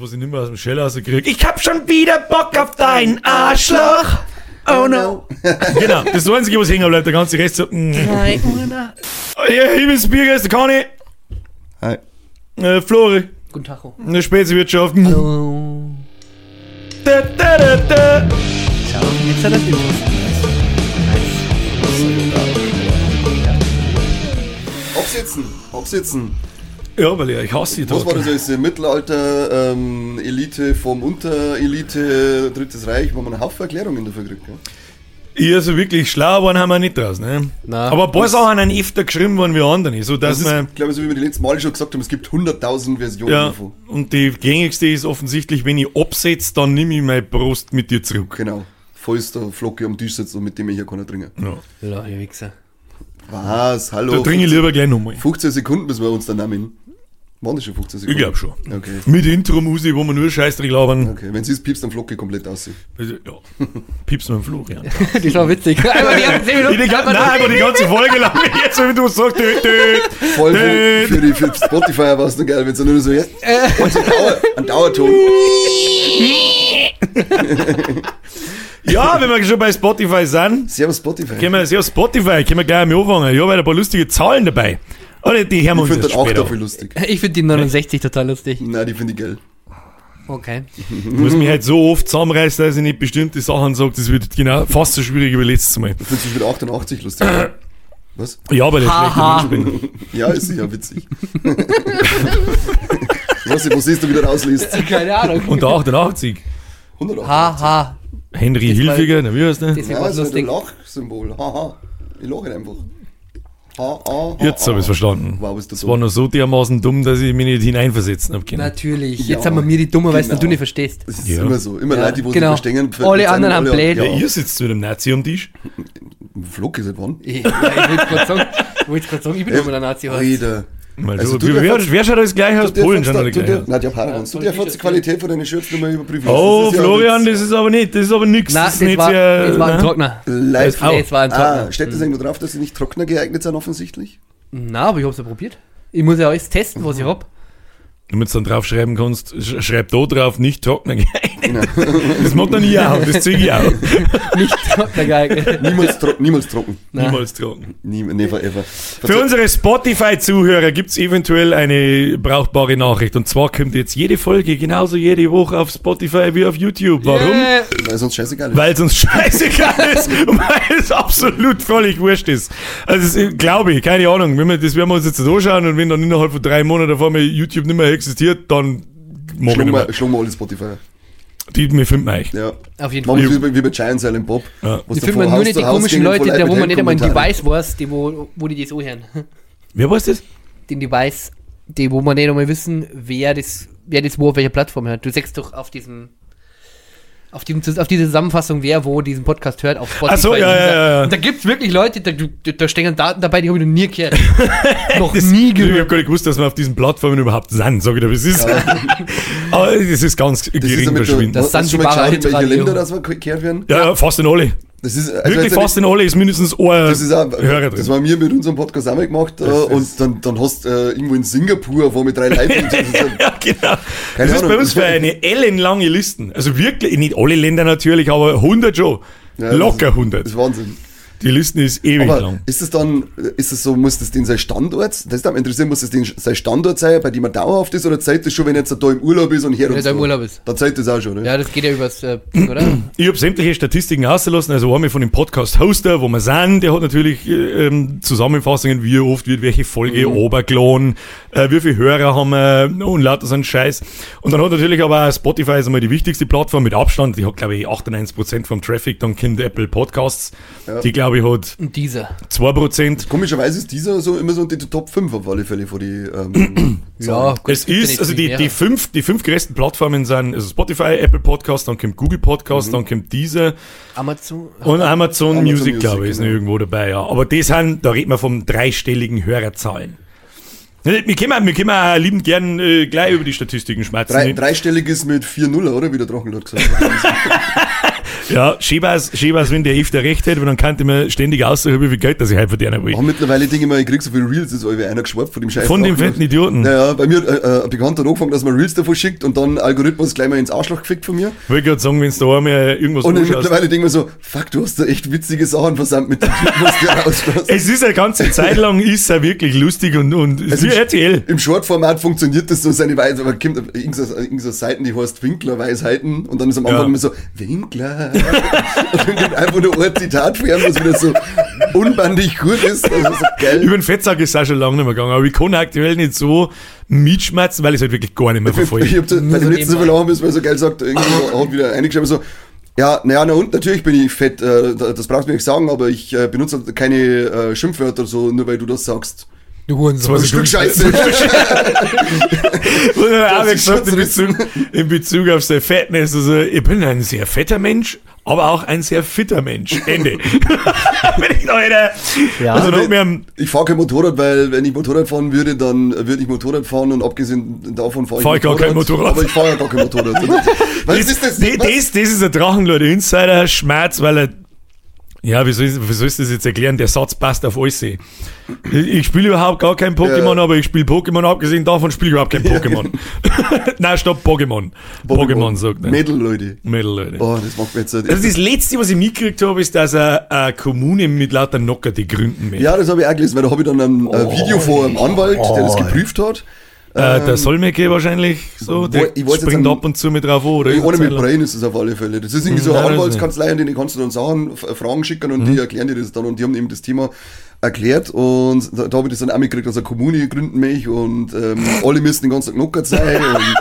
was ich nicht mehr aus dem Shell rauskriege. Ich hab schon wieder Bock auf dein Arschloch. Oh no. genau, das ist das Einzige, was hängen bleibt. Der ganze Rest so. Mm. Ja, ich bin's Biergeister, Conny. Hi. Äh, Flori. Guten Tag. In der Speziewirtschaft. Hallo. Da, da, da, da. Ciao. Jetzt hat er Intro. Absitzen, absitzen. Ja, weil ich, ich hasse die Was war das als Mittelalter, ähm, Elite vom Unterelite, Drittes Reich, wo man einen Haufen Erklärungen dafür kriegt. Gell? Ja, so wirklich schlau waren haben wir nicht draus, ne? Na. Aber ein paar Sachen haben öfter geschrieben worden wie andere, so dass Das ist, man. glaube ich, so wie wir die letzten Mal schon gesagt haben, es gibt 100.000 Versionen Ja, davon. und die gängigste ist offensichtlich, wenn ich absetze, dann nehme ich meine Brust mit dir zurück. Genau. Falls der Flocke am Tisch sitzt und mit dem ich hier keiner trinken. Ja. Ja, ihr Wichser. Was? Hallo? Da trinke ich lieber gleich nochmal. 15 Sekunden müssen wir uns dann nehmen. Waren das schon 15 Ich Sekunden? glaube schon. Okay. Mit Intro-Musik, wo man nur Scheiß drin labern. Okay, wenn sie es piepst, dann Flocke komplett aus. Also, Ja. Piepst mit dem Florian. Die ist auch witzig. Einmal die ersten 10 Ich Minuten. die, nein, aber die ganze Folge lang jetzt, wenn du sagst, dö, dö, Voll dö. für, die, für Spotify war es noch geil, wenn es nur so jetzt und so Dauer, ein Dauerton. Ja, wenn wir schon bei Spotify sind, Servus Spotify. können wir, ja, Spotify, können wir gleich mal anfangen. Ja, weil ein paar lustige Zahlen dabei. Oder die hören wir Ich uns finde jetzt den 8 später dafür lustig. Ich finde die 69 total lustig. Nein, die finde ich geil. Okay. Ich muss mich halt so oft zusammenreißen, dass ich nicht bestimmte Sachen sage, das wird genau fast so schwierig wie letztes Mal. Ich finde es mit 88 lustig. Was? Ja, weil ich Haha. schlechter Mensch bin. Ja, ist sicher witzig. Was, wo siehst du wieder rausliest? Keine Ahnung. Und der 88. 188. Haha. Henry Das Hilfiger, na wie heißt der? Ja, das es ist ein lustig. Lachsymbol. Haha. Ich lache einfach. Ha, ha, ha, Jetzt habe ich es verstanden. Wow, bist du Es dumm. war nur so dermaßen dumm, dass ich mich nicht hineinversetzen habe können. Natürlich. Ja, Jetzt haben wir mir die Dumme, weil genau. du nicht verstehst. Das ist Ja. immer so. Immer Ja, Leute, die wo genau. sich verstehen. ver- Alle anderen haben blöd. Ja, Ja, ihr sitzt mit einem Nazi am Tisch. Flock ist wann? Ich, ja, ich wollte gerade sagen, ich wollte gerade sagen, ich bin immer der Nazi. heute. Alter. Mal Also so. du wer, wer schaut alles gleich aus? Polen schaut alle gleich aus. Nein, die Japaner. Du darfst die Qualität von deinen Shirts nicht mehr überprüfen. Oh, Das ist ja Florian, das ist aber nicht, das ist aber nix. Nein, das das, ist nicht war, sehr, das war ein nein. Trockner. Live. Au. Nee, es war ein Trockner. Ah, steht das irgendwo drauf, dass sie nicht Trockner geeignet sind, offensichtlich? Na, aber ich hab's ja probiert. Ich muss ja alles testen, was ich hab. Damit du dann draufschreiben kannst, sch- schreib da drauf, nicht trockner geeignet. Das mag dann ich auch, das zieh ich auch. Nicht Trockner geeignet. Niemals, tro niemals trocken. Nein. Niemals trocken. Nie, never ever. Für unsere Spotify-Zuhörer gibt es eventuell eine brauchbare Nachricht. Und zwar kommt jetzt jede Folge genauso jede Woche auf Spotify wie auf YouTube. Warum? Yeah. Weil sonst scheißegal ist. Weil es uns scheißegal ist und weil es absolut völlig wurscht ist. Also glaube ich, keine Ahnung. Wenn wir, das werden wir uns jetzt anschauen und wenn dann innerhalb von drei Monaten vor mir YouTube nicht mehr existiert, dann mag ich Schlug mehr. mal, schlug mal alle Spotify. Die, wir finden euch. Ja. Auf jeden Fall. wir wie bei, wie bei Giant Silent Bob. Ja. Was Ich da finde von man nur Haus nicht die komischen Leute, der, wo man nicht einmal ein. Device weiß, die wo, wo die das anhören. Wer weiß das? Den Device, die wo man nicht einmal wissen, wer das, wer das wo auf welcher Plattform hört. Du sagst doch auf diesem auf, diesem, auf diese Zusammenfassung, wer wo diesen Podcast hört, auf Spotify. Ach so, ja, ja, ja. Und da gibt's wirklich Leute, da, da, stehen Daten dabei, die habe ich noch nie gehört. noch Das- nie Ich habe gehört. gar nicht gewusst, dass wir auf diesen Plattformen überhaupt sind, sag ich dir, wie es ist. Aber es ist ganz Das ist gering damit verschwindend. Das du schon mal Sansibarer geschaut, in welche. Länder das wir gekehrt werden? Ja, ja, fast in alle. Das ist, also Wirklich fast in alle ist mindestens ein Das ist auch, Hörer das drin. haben wir mit unserem Podcast auch mal gemacht äh, Das und ist- dann, dann hast du äh, irgendwo in Singapur, wo mit drei Leuten das ist, Ja, genau. Keine das ist Ahnung. bei uns für eine ellenlange Listen. Also wirklich, nicht alle Länder natürlich, aber 100 schon. Ja, Locker das 100. ist Wahnsinn. Die Listen ist ewig Aber lang. ist es dann, ist es so, muss das den sein Standort, das ist mich interessieren, muss das den, sein Standort sein, bei dem er dauerhaft ist, oder zählt das schon, wenn er jetzt da im Urlaub ist und her Wenn und er da im? Urlaub ist. Dann zählt das auch schon, ne? Ja, das geht ja übers äh, oder? Ich habe sämtliche Statistiken ausgelassen, also einmal von dem Podcast-Hoster, wo wir sind, der hat natürlich äh, ähm, Zusammenfassungen, wie oft wird welche Folge Mhm. obergeladen, äh, wie viele Hörer haben wir und lauter so ein Scheiß. Und dann hat natürlich aber auch Spotify ist einmal die wichtigste Plattform mit Abstand, die hat glaube ich 98% vom Traffic, dann kommt Apple Podcasts, die glaube ich hat Und dieser. 2%. Komischerweise ist dieser so immer so unter die Top 5 auf alle Fälle von die, ähm, Ja, gut, Es ist, also die, die, fünf, die fünf größten Plattformen sind also Spotify, Apple Podcast, dann kommt Google Podcast, Mhm. dann kommt diese Amazon. und Amazon, Amazon Music, Music, glaube ich, ist noch genau. irgendwo dabei, ja. Aber das sind, da reden wir vom dreistelligen Hörerzahlen. Wir können, wir können auch liebend gern äh, gleich über die Statistiken schmerzen. drei, dreistellig ist mit 4-0, oder? Wie der Drachenlord gesagt hat. Ja, Schebers, Schebers, wenn der öfter recht hätte, dann könnte man ständig aussuchen, wie viel Geld das ich halt verdienen will. Auch mittlerweile denke ich mal, ich krieg so viele Reels, das ist irgendwie einer geschwappt von dem Scheiß. Von dem fetten Idioten. Naja, bei mir, äh, äh, ein Bekannter hat angefangen, dass man Reels davon schickt und dann Algorithmus gleich mal ins Arschloch gefickt von mir. Ich wollte gerade sagen, wenn du da einmal irgendwas Und dann mittlerweile denke ich mir so, fuck, du hast da echt witzige Sachen versammelt mit dem Typen, was du rauslässt. Es ist eine ganze Zeit lang, ist er wirklich lustig und, und ist Also wie RTL. Im Shortformat funktioniert das so seine Weise, aber kommt irgendeine Seiten, die heißt Winkler-Weisheiten und dann ist am Anfang Ja. immer so, Winkler. Und dann einfach nur ein Zitat für ihn, was wieder so unbandig gut ist. Also so geil. Über den Fettsack ist es auch schon lange nicht mehr gegangen, aber ich kann aktuell nicht so mitschmerzen, weil ich es halt wirklich gar nicht mehr Ich verfolge. hab so, Nur also so letztens so nebenbei. verloren ist, weil er so geil sagt, irgendwie hat wieder eingeschrieben so, ja, naja, na und natürlich bin ich fett, äh, das brauchst du mir nicht sagen, aber ich äh, benutze halt keine äh, Schimpfwörter so, nur weil du das sagst. Du Hurensohn. Was Ein Stück Scheiße. Und dann habe ich gesagt, ist in Bezug, in Bezug auf sein Fettness, also ich bin ein sehr fetter Mensch, aber auch ein sehr fitter Mensch. Ende. Wenn ich noch eine, Ja. also noch mehr Ich fahre kein Motorrad, weil wenn ich Motorrad fahren würde, dann würde ich Motorrad fahren und abgesehen davon fahre ich, Fahr ich gar kein Motorrad. Aber ich fahre ja gar kein Motorrad. Was ist das? das, das, das ist ein Drachenlord Insider Schmerz, weil er ja, wie soll, ich, wie soll ich das jetzt erklären? Der Satz passt auf alles. Ich, ich spiele überhaupt gar kein Pokémon, Ja. aber ich spiele Pokémon, abgesehen davon spiele ich überhaupt kein Pokémon. Nein, stopp, Pokémon. Pokémon, sagt er. Mädel, Leute. Mädel, Leute. Oh, das macht mir jetzt... Also das Letzte, was ich mitgekriegt habe, ist, dass er eine Kommune mit lauter Nocker die gründen möchte. Ja, das habe ich auch gelesen, weil da habe ich dann ein äh, Video vor einem Anwalt, der das geprüft hat. Äh, der Solmecke wahrscheinlich so, der ich springt ab und zu mit drauf an, oder? Ohne mit Brain ist es auf alle Fälle. Das ist irgendwie so eine das Anwaltskanzlei, an denen kannst du dann Sachen, F- Fragen schicken und Mhm. die erklären dir das dann und die haben eben das Thema erklärt und da, da habe ich das dann auch mitgekriegt, dass eine Kommune gründen mich und ähm, alle müssen den ganzen Tag knockert sein und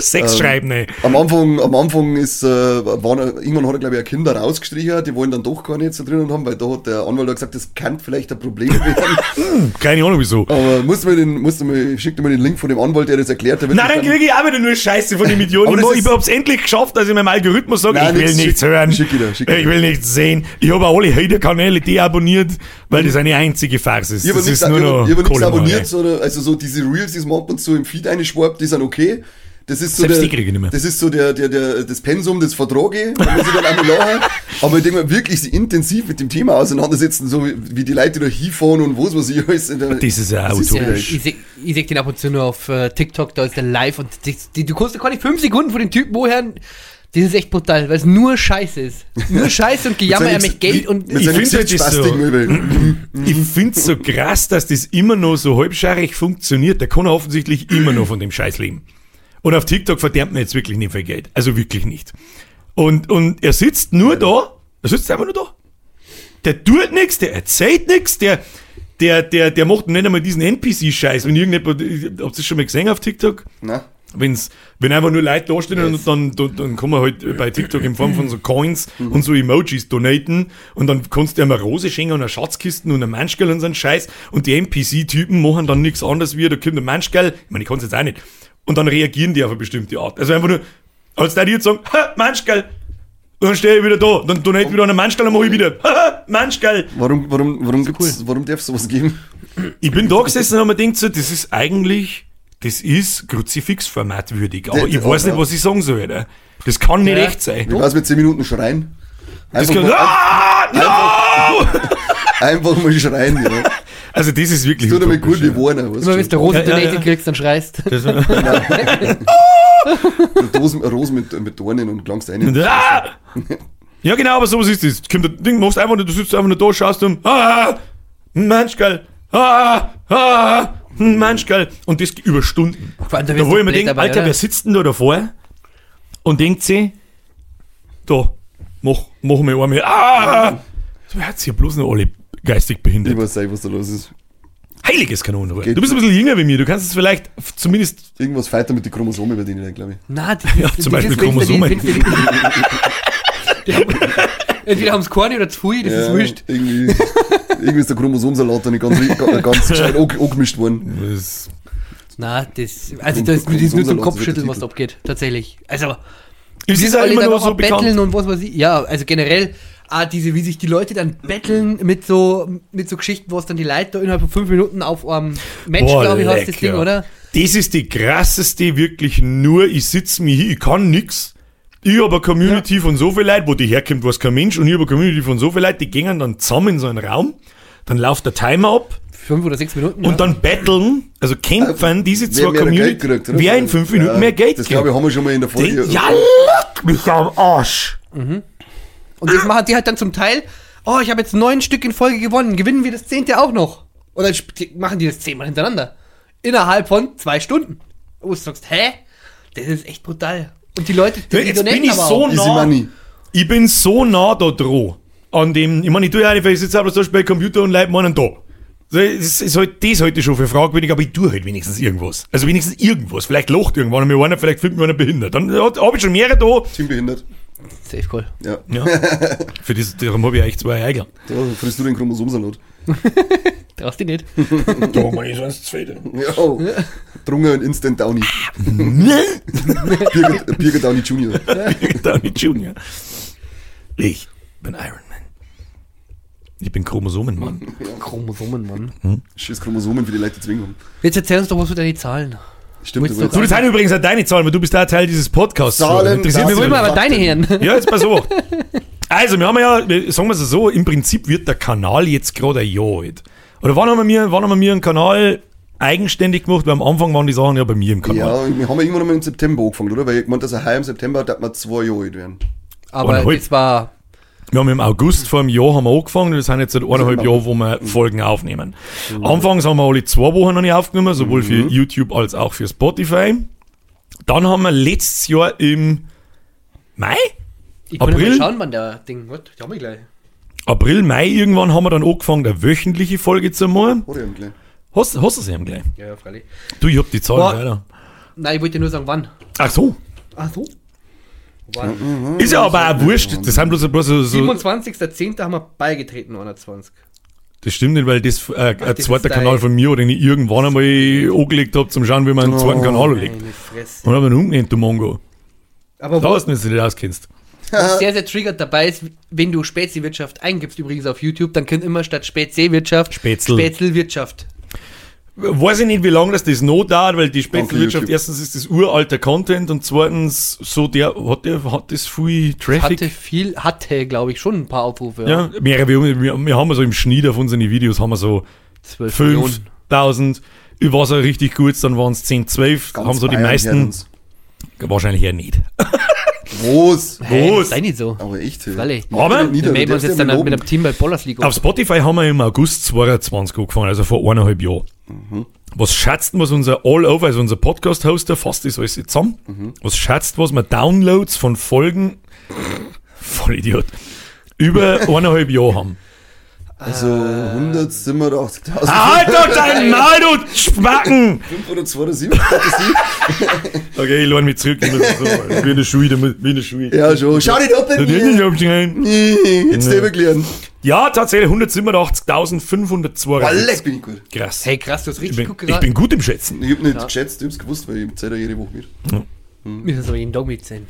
Sex Ähm, schreiben, ey. am Anfang, am Anfang ist, äh, waren, irgendwann hat er glaube ich ein Kinder rausgestrichen, die wollen dann doch gar nicht so drinnen haben, weil da hat der Anwalt gesagt, das kann vielleicht ein Problem werden. Keine Ahnung wieso. Aber musst du mir den, musst du mir, schick dir mal den Link von dem Anwalt, der das erklärt. Nein, das dann kriege ich auch wieder nur Scheiße von dem Idioten. Aber Ich, ich hab's endlich geschafft, dass ich meinem Algorithmus sage, ich will nichts, nichts hören. schick ich dir, schick ich will nichts sehen. Ich habe alle Hater-Kanäle deabonniert, weil das eine einzige Farce ist. Ich habe nichts, ich hab nichts abonniert, sondern also so diese Reels, die es ab und zu im Feed einschwarbt, die sind okay. Das ist so Selbst der, die kriege ich nicht mehr. Das ist so der, der, der, das Pensum des Vertrages, da muss ich dann einmal lachen. Aber ich denke mal, wirklich sich intensiv mit dem Thema auseinandersetzen, so wie, wie die Leute da hinfahren und was, was ich alles. Das ist ja utopisch. Ich sehe ich seh den ab und zu nur auf äh, TikTok, da ist der live und die, die, du kommst gar nicht fünf Sekunden von den Typen woher. Das ist echt brutal, weil es nur Scheiße ist. Nur Scheiße und Gejammer, er mit Geld und. mit Ich seinen find halt so-. Ich find's so krass, dass das immer noch so halbscharig funktioniert. Der kann offensichtlich immer noch von dem Scheiß leben. Und auf TikTok verdammt man jetzt wirklich nicht viel Geld. Also wirklich nicht. Und, und er sitzt nur da, er sitzt einfach nur da. Der tut nichts, der erzählt nichts, der, der, der, der macht nicht einmal diesen NPC-Scheiß. Wenn irgendjemand, habt ihr das schon mal gesehen auf TikTok? Na, Wenn's, wenn einfach nur Leute da stehen und dann, dann, dann kann man halt bei TikTok in Form von so Coins und so Emojis donaten und dann kannst du ihm eine Rose schenken und eine Schatzkisten und ein Menschgeld und so einen Scheiß und die NPC-Typen machen dann nichts anderes wie, da kommt ein Menschgeld, ich meine, ich kann es jetzt auch nicht, und dann reagieren die auf eine bestimmte Art. Also einfach nur, als der jetzt sagen, ha, Menschgeld, und dann stehe ich wieder da, dann donate ich wieder einen Menschgeld, dann mache ich wieder, ha, Menschgeld. warum, warum, warum gibt's, warum darf es sowas geben? Ich bin da gesessen und habe mir gedacht, so, das ist eigentlich, das ist Kruzifix-Format würdig. Aber ich weiß nicht, ja. was ich sagen soll, Alter. Das kann nicht Ja. echt sein. Wie war's mit 10 Minuten schreien? Das Einfach, kann, mal, ah, no! einfach mal schreien, ja. Also das ist wirklich Tut damit gut Warner. weißt Immer wenn du du Rosen Ja, ja, ja. kriegst, dann schreist. Das- Rosen, Rosen mit, mit Dornen und klangst rein. Ah! Ja, genau, aber sowas ist das. Kommt das Ding, machst einfach nur, du sitzt einfach nur da, schaust um, ah, Mensch, geil, ah, ah, Mensch, geil. Und das über Stunden. Vor allem, da wo du ich mir denke, Alter, oder? wer sitzt denn da davor und denkt sich, da, mach, mach mir einmal, ah, so hat hier bloß noch alle geistig Ich behindert. weiß nicht, was da los ist. Heiliges Kanonenrohr. Geht Du bist ein bisschen jünger wie mir, du kannst es vielleicht zumindest, Irgendwas feiter mit den Chromosomen bei denen, glaube ich. Na, die, Ja, zum die- Beispiel Chromosomen. Entweder haben es Korni oder zu viel, das ist wurscht. Irgendwie, irgendwie ist der Chromosomsalat da nicht ganz, ganz, gescheit ange- angemischt worden. das, Na, das, also das, das ist nur zum Kopfschütteln, was da abgeht, tatsächlich. Also, es ist sie ja alle immer dann noch noch so so betteln bekannt. und was weiß ich. Ja, also generell, ah, diese, wie sich die Leute dann betteln mit so, mit so Geschichten, wo es dann die Leute da innerhalb von fünf Minuten auf einem Match, Boah, glaube ich, heißt das Ding, ja. oder? Das ist die krasseste, wirklich nur, ich sitze mir hier, ich kann nix. Ich habe eine Community von so viel Leuten, wo die herkommt, was kein Mensch, und ich habe eine Community von so viel Leuten, die gehen dann zusammen in so einen Raum, dann läuft der Timer ab, Fünf oder sechs Minuten. und dann battlen, also kämpfen diese zwei Community, Geld kriegt, wer in fünf Minuten Ja, mehr Geld Das glaube ich, haben wir schon mal in der Folge. Ja, leck mich am Arsch. Und das machen die halt dann zum Teil, oh, ich habe jetzt neun Stück in Folge gewonnen, gewinnen wir das zehnte auch noch. Und dann die- machen die das zehnmal hintereinander. Innerhalb von zwei Stunden. Wo du sagst, hä? Das ist echt brutal. Und die Leute, die, die Jetzt donaten bin ich so auch. Nah. Ich bin so nah da dran. An dem, ich meine, ich tue ja einfach, ich sitze aber so bei Computer und Leute meinen da. So, Das ist halt, das heute schon für fragwürdig, aber ich tue halt wenigstens irgendwas. Also wenigstens irgendwas. Vielleicht lacht irgendwann mir einer, vielleicht fühlt mir einer behindert. Dann habe ich schon mehrere da. Teambehindert. Safe Call. Ja. Ja. für das, darum habe ich eigentlich zwei Eigel. Da frisst du den Chromosomsalat. Traust dich nicht. Da haben wir so eins zweite. Ja. Drungen und Instant Downy. Birger, Birger Downy Jr. Downey Jr. Ich bin Iron Man. Ich bin Chromosomenmann. Chromosomen, Mann. Scheiß Chromosomen für die Leute, zwingen. Jetzt erzähl uns doch was für deine Zahlen. Stimmt, du So, das sind übrigens auch deine Zahlen, weil du bist auch Teil dieses Podcasts. Zahlen, Interessiert das mich Wir wollen mal aber deine Herren. Ja, jetzt pass auf. Also, wir haben ja, sagen wir es so, im Prinzip wird der Kanal jetzt gerade ein Jahr alt. Oder wann haben wir, wann haben wir einen Kanal eigenständig gemacht? Weil am Anfang waren die Sachen ja bei mir im Kanal. Ja, wir haben ja irgendwann einmal im September angefangen, oder? Weil ich meinte, dass er heuer im September, dass wir zwei Jahre alt werden. Aber Eineinhalb. das war Wir haben im August vor einem Jahr haben wir angefangen, das sind jetzt seit eineinhalb Jahren, wo wir Folgen aufnehmen. Anfangs haben wir alle zwei Wochen noch nicht aufgenommen, sowohl für YouTube als auch für Spotify. Dann haben wir letztes Jahr im Mai? Ich kann ja April? mal schauen, wann der Ding. Was? Die haben wir gleich. April, Mai irgendwann haben wir dann angefangen, eine wöchentliche Folge zu machen. Oder eben gleich. Hast, hast du sie eben gleich? Ja, ja, freilich. Du, ich hab die Zahlen Boah. leider. Nein, ich wollte nur sagen, wann. Ach so. Ach so. Wann? Ist ja aber auch wurscht. Das sind bloß, bloß so, so. 27.10. haben wir beigetreten, 120. Das stimmt nicht, weil das äh, ein das zweiter ist Kanal dein- von mir, den ich irgendwann einmal angelegt habe, zum Schauen, wie man einen zweiten Kanal anlegt. Meine Fresse. Und habe ihn umgenannt, du Mongo. Aber Da wo hast du nicht, dass du dich auskennst. was sehr, sehr triggert dabei ist, wenn du Speziewirtschaft eingibst, übrigens auf YouTube, dann können immer statt Speziewirtschaft Spätzl. Spätzlwirtschaft. Weiß ich nicht, wie lange das, das noch dauert, weil die Spätzlewirtschaft, YouTube. erstens ist das uralter Content und zweitens, so der, hat der, hat das viel Traffic? Hatte viel, hatte, glaube ich, schon ein paar Aufrufe. ja, mehrere, wir, wir, wir haben so im Schnitt auf unseren Videos haben wir so 12 Millionen. 5000, war so richtig gut, dann waren es 10, 12, Ganz haben so die meisten, wahrscheinlich eher nicht. Groß. Hey, Was? sei nicht so. Aber echt. hey. Aber- Wir melden uns jetzt dann mit einem Team bei Bollers League. Auf Spotify haben wir im August 22 angefangen, also vor eineinhalb Jahren. Was schätzt, was unser All-Over, also unser Podcast-Hoster, fasst das alles jetzt zusammen? Was schätzt, was wir Downloads von Folgen, voll Idiot, über eineinhalb Jahre haben? Also 187.000. Alter, dein Maul, du Spacken! 572. Okay, ich lerne mich zurück, so, wie in der Schule, wie in der Schule. Ja, schon. Schau nicht ab bei mir. Jetzt selber klären. Ja, tatsächlich 187.502. Alles bin ich gut. Krass. Hey, krass, du hast ich, richtig bin, gut ich geraten. bin gut im Schätzen. Ich hab nicht geschätzt, ich hab's gewusst, weil ich zähle ja jede Woche mit. Müssen aber jeden Tag mitzählen.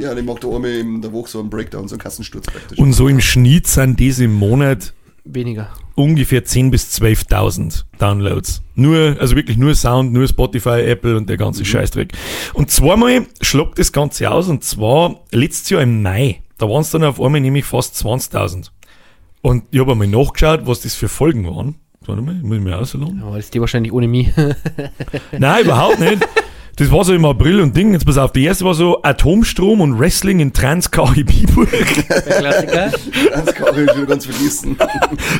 Ja, ich mach da einmal in der Woche so einen Breakdown, so einen Kassensturz praktisch. Und so im Schnitt sind diese im Monat Weniger. ungefähr 10.000 bis 12.000 Downloads. Nur, also wirklich nur Sound, nur Spotify, Apple und der ganze Scheißdreck. Und zweimal schlagt das Ganze aus und zwar letztes Jahr im Mai. Da waren es dann auf einmal nämlich fast 20.000. Und ich habe einmal nachgeschaut, was das für Folgen waren. Warte mal, muss ich mir ausladen? Aber das ist die wahrscheinlich ohne mich. Nein, überhaupt nicht. Das war so im April und Ding. Jetzt pass auf, die erste war so Atomstrom und Wrestling in Trans-KIB-Burg. Der Klassiker. Wieder ganz vergessen.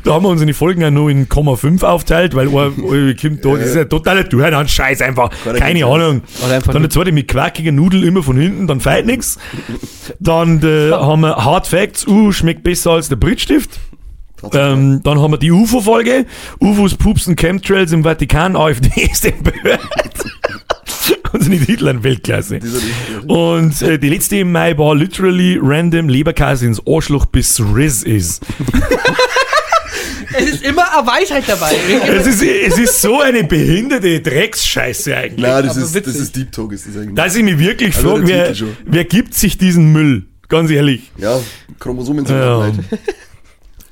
Da haben wir uns in die Folgen auch noch in Komma 5 aufteilt, weil ein, ein kommt da, das ist ja totaler Durcheinander, Scheiß einfach. Keine Ahnung. Einfach Dann nur- der zweite mit quackiger Nudel immer von hinten, dann feit nix. Dann äh, haben wir Hard Facts, uh, schmeckt besser als der Brittstift. Ähm, dann haben wir die UFO-Folge, UFOs, Pupsen, Chemtrails im Vatikan, AfD ist empört. Und sind die Titel an Weltklasse. Und äh, die letzte im Mai war literally random Leberkäse ins Arschloch bis Riz ist. Es ist immer eine Weisheit dabei. Es ist, es ist so eine behinderte Drecksscheiße eigentlich. Nein, das ist, das ist Deep Talk, ist das eigentlich. Dass ich mich wirklich Also frage, wer, wer gibt sich diesen Müll? Ganz ehrlich. Ja, Chromosomen sind Ja. leid.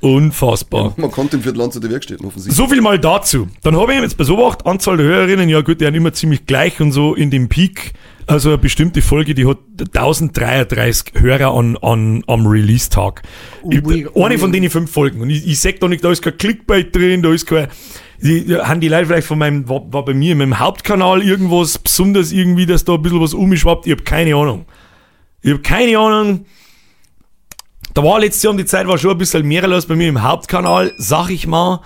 Unfassbar. Man konnte im Viertelland zu der Werkstätten offensichtlich. So viel mal dazu. Dann habe ich jetzt beobachtet, Anzahl der Hörerinnen, ja gut, die sind immer ziemlich gleich und so in dem Peak Also eine bestimmte Folge, die hat 1033 Hörer an, an, am Release-Tag. Eine von denen fünf Folgen. Und ich, ich sag da nicht, da ist kein Clickbait drin, da ist kein, die, haben die Leute vielleicht von meinem, war, war bei mir in meinem Hauptkanal irgendwas besonders irgendwie, dass da ein bisschen was umschwappt. Ich hab keine Ahnung. Ich hab keine Ahnung. Da war letztes Jahr um die Zeit war schon ein bisschen mehr los bei mir im Hauptkanal, sag ich mal,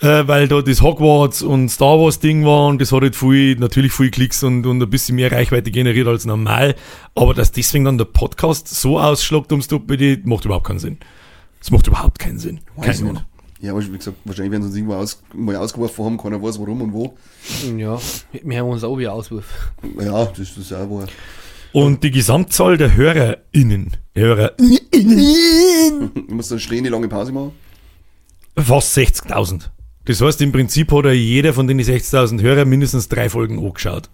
äh, weil da das Hogwarts und Star Wars Ding war und das hat halt viel, natürlich viel Klicks und, und ein bisschen mehr Reichweite generiert als normal. Aber dass deswegen dann der Podcast so ausschlagt ums Doppel, macht überhaupt keinen Sinn. Das macht überhaupt keinen Sinn. Nicht. Sinn. Ja, aber wie gesagt, wahrscheinlich werden sie uns irgendwo aus, mal ausgeworfen haben, keiner weiß warum und wo. Ja, wir haben uns auch wieder Auswurf. Ja, das ist auch wahr. Und die Gesamtzahl der HörerInnen, Hörer, Du musst eine stehende lange Pause machen. fast 60.000. Das heißt, im Prinzip hat ja jeder von den 60.000 Hörern mindestens drei Folgen angeschaut.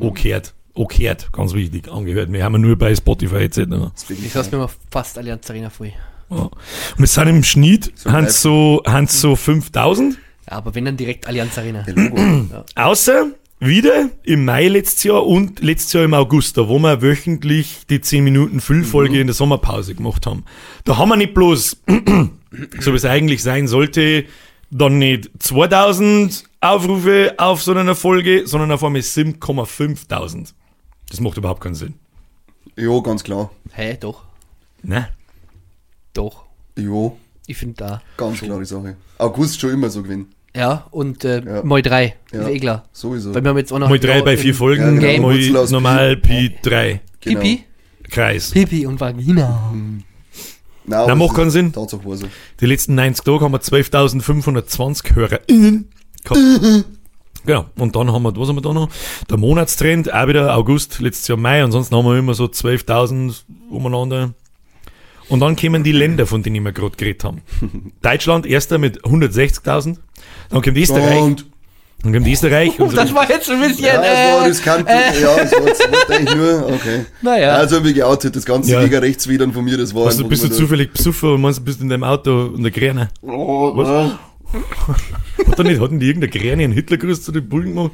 Angehört. Angehört, ganz wichtig, angehört. Wir haben ja nur bei Spotify etc. Das Ich lasse mir mal fast Allianz Arena voll. Ja. Und es sind im Schnitt So haben so, haben so 5000. Ja, aber wenn dann direkt Allianz Arena. der Logo. Außer wieder im Mai letztes Jahr und letztes Jahr im August, da wo wir wöchentlich die 10 Minuten Füllfolge in der Sommerpause gemacht haben. Da haben wir nicht bloß, so wie es eigentlich sein sollte, dann nicht 2000 Aufrufe auf so einer Folge, sondern auf einmal 7,5000. Das macht überhaupt keinen Sinn. ja, ganz klar. Hä, doch. Ne? Doch. Ja, Ich finde da. ganz klare Sache. August schon immer so gewinnen. Ja, und äh, Ja. mal drei. Ja. Ist eh klar. Sowieso. Weil wir haben jetzt auch noch. Mal drei bei vier Folgen, Ja, genau. aus normal Pi 3. Genau. Pipi, Kreis. Pipi und Vagina. Nein, Nein, macht keinen Sinn. Die letzten 90 Tage haben wir 12.520 HörerInnen gehabt. Genau. Und dann haben wir, was haben wir da noch? Der Monatstrend, auch wieder August, letztes Jahr Mai. Ansonsten haben wir immer so 12.000 umeinander. Und dann kommen die Länder, von denen wir gerade geredet haben. Deutschland, erster mit 160.000. Dann kommt Österreich. Und, Dann kommt Österreich. Unsere- das war jetzt ein bisschen. ja, es war äh, riskant. ja, es war jetzt wollte eigentlich nur, okay. Naja. Also hab ich geoutet, das ganze Ja. mega Rechtswidern von mir, das war einfach bist du zufällig besoffen und meinst, du bist in deinem Auto und der Kräne. Oh, Was? Hat da nicht, hatten die irgendeine Kräne einen Hitlergruß zu den Bullen gemacht?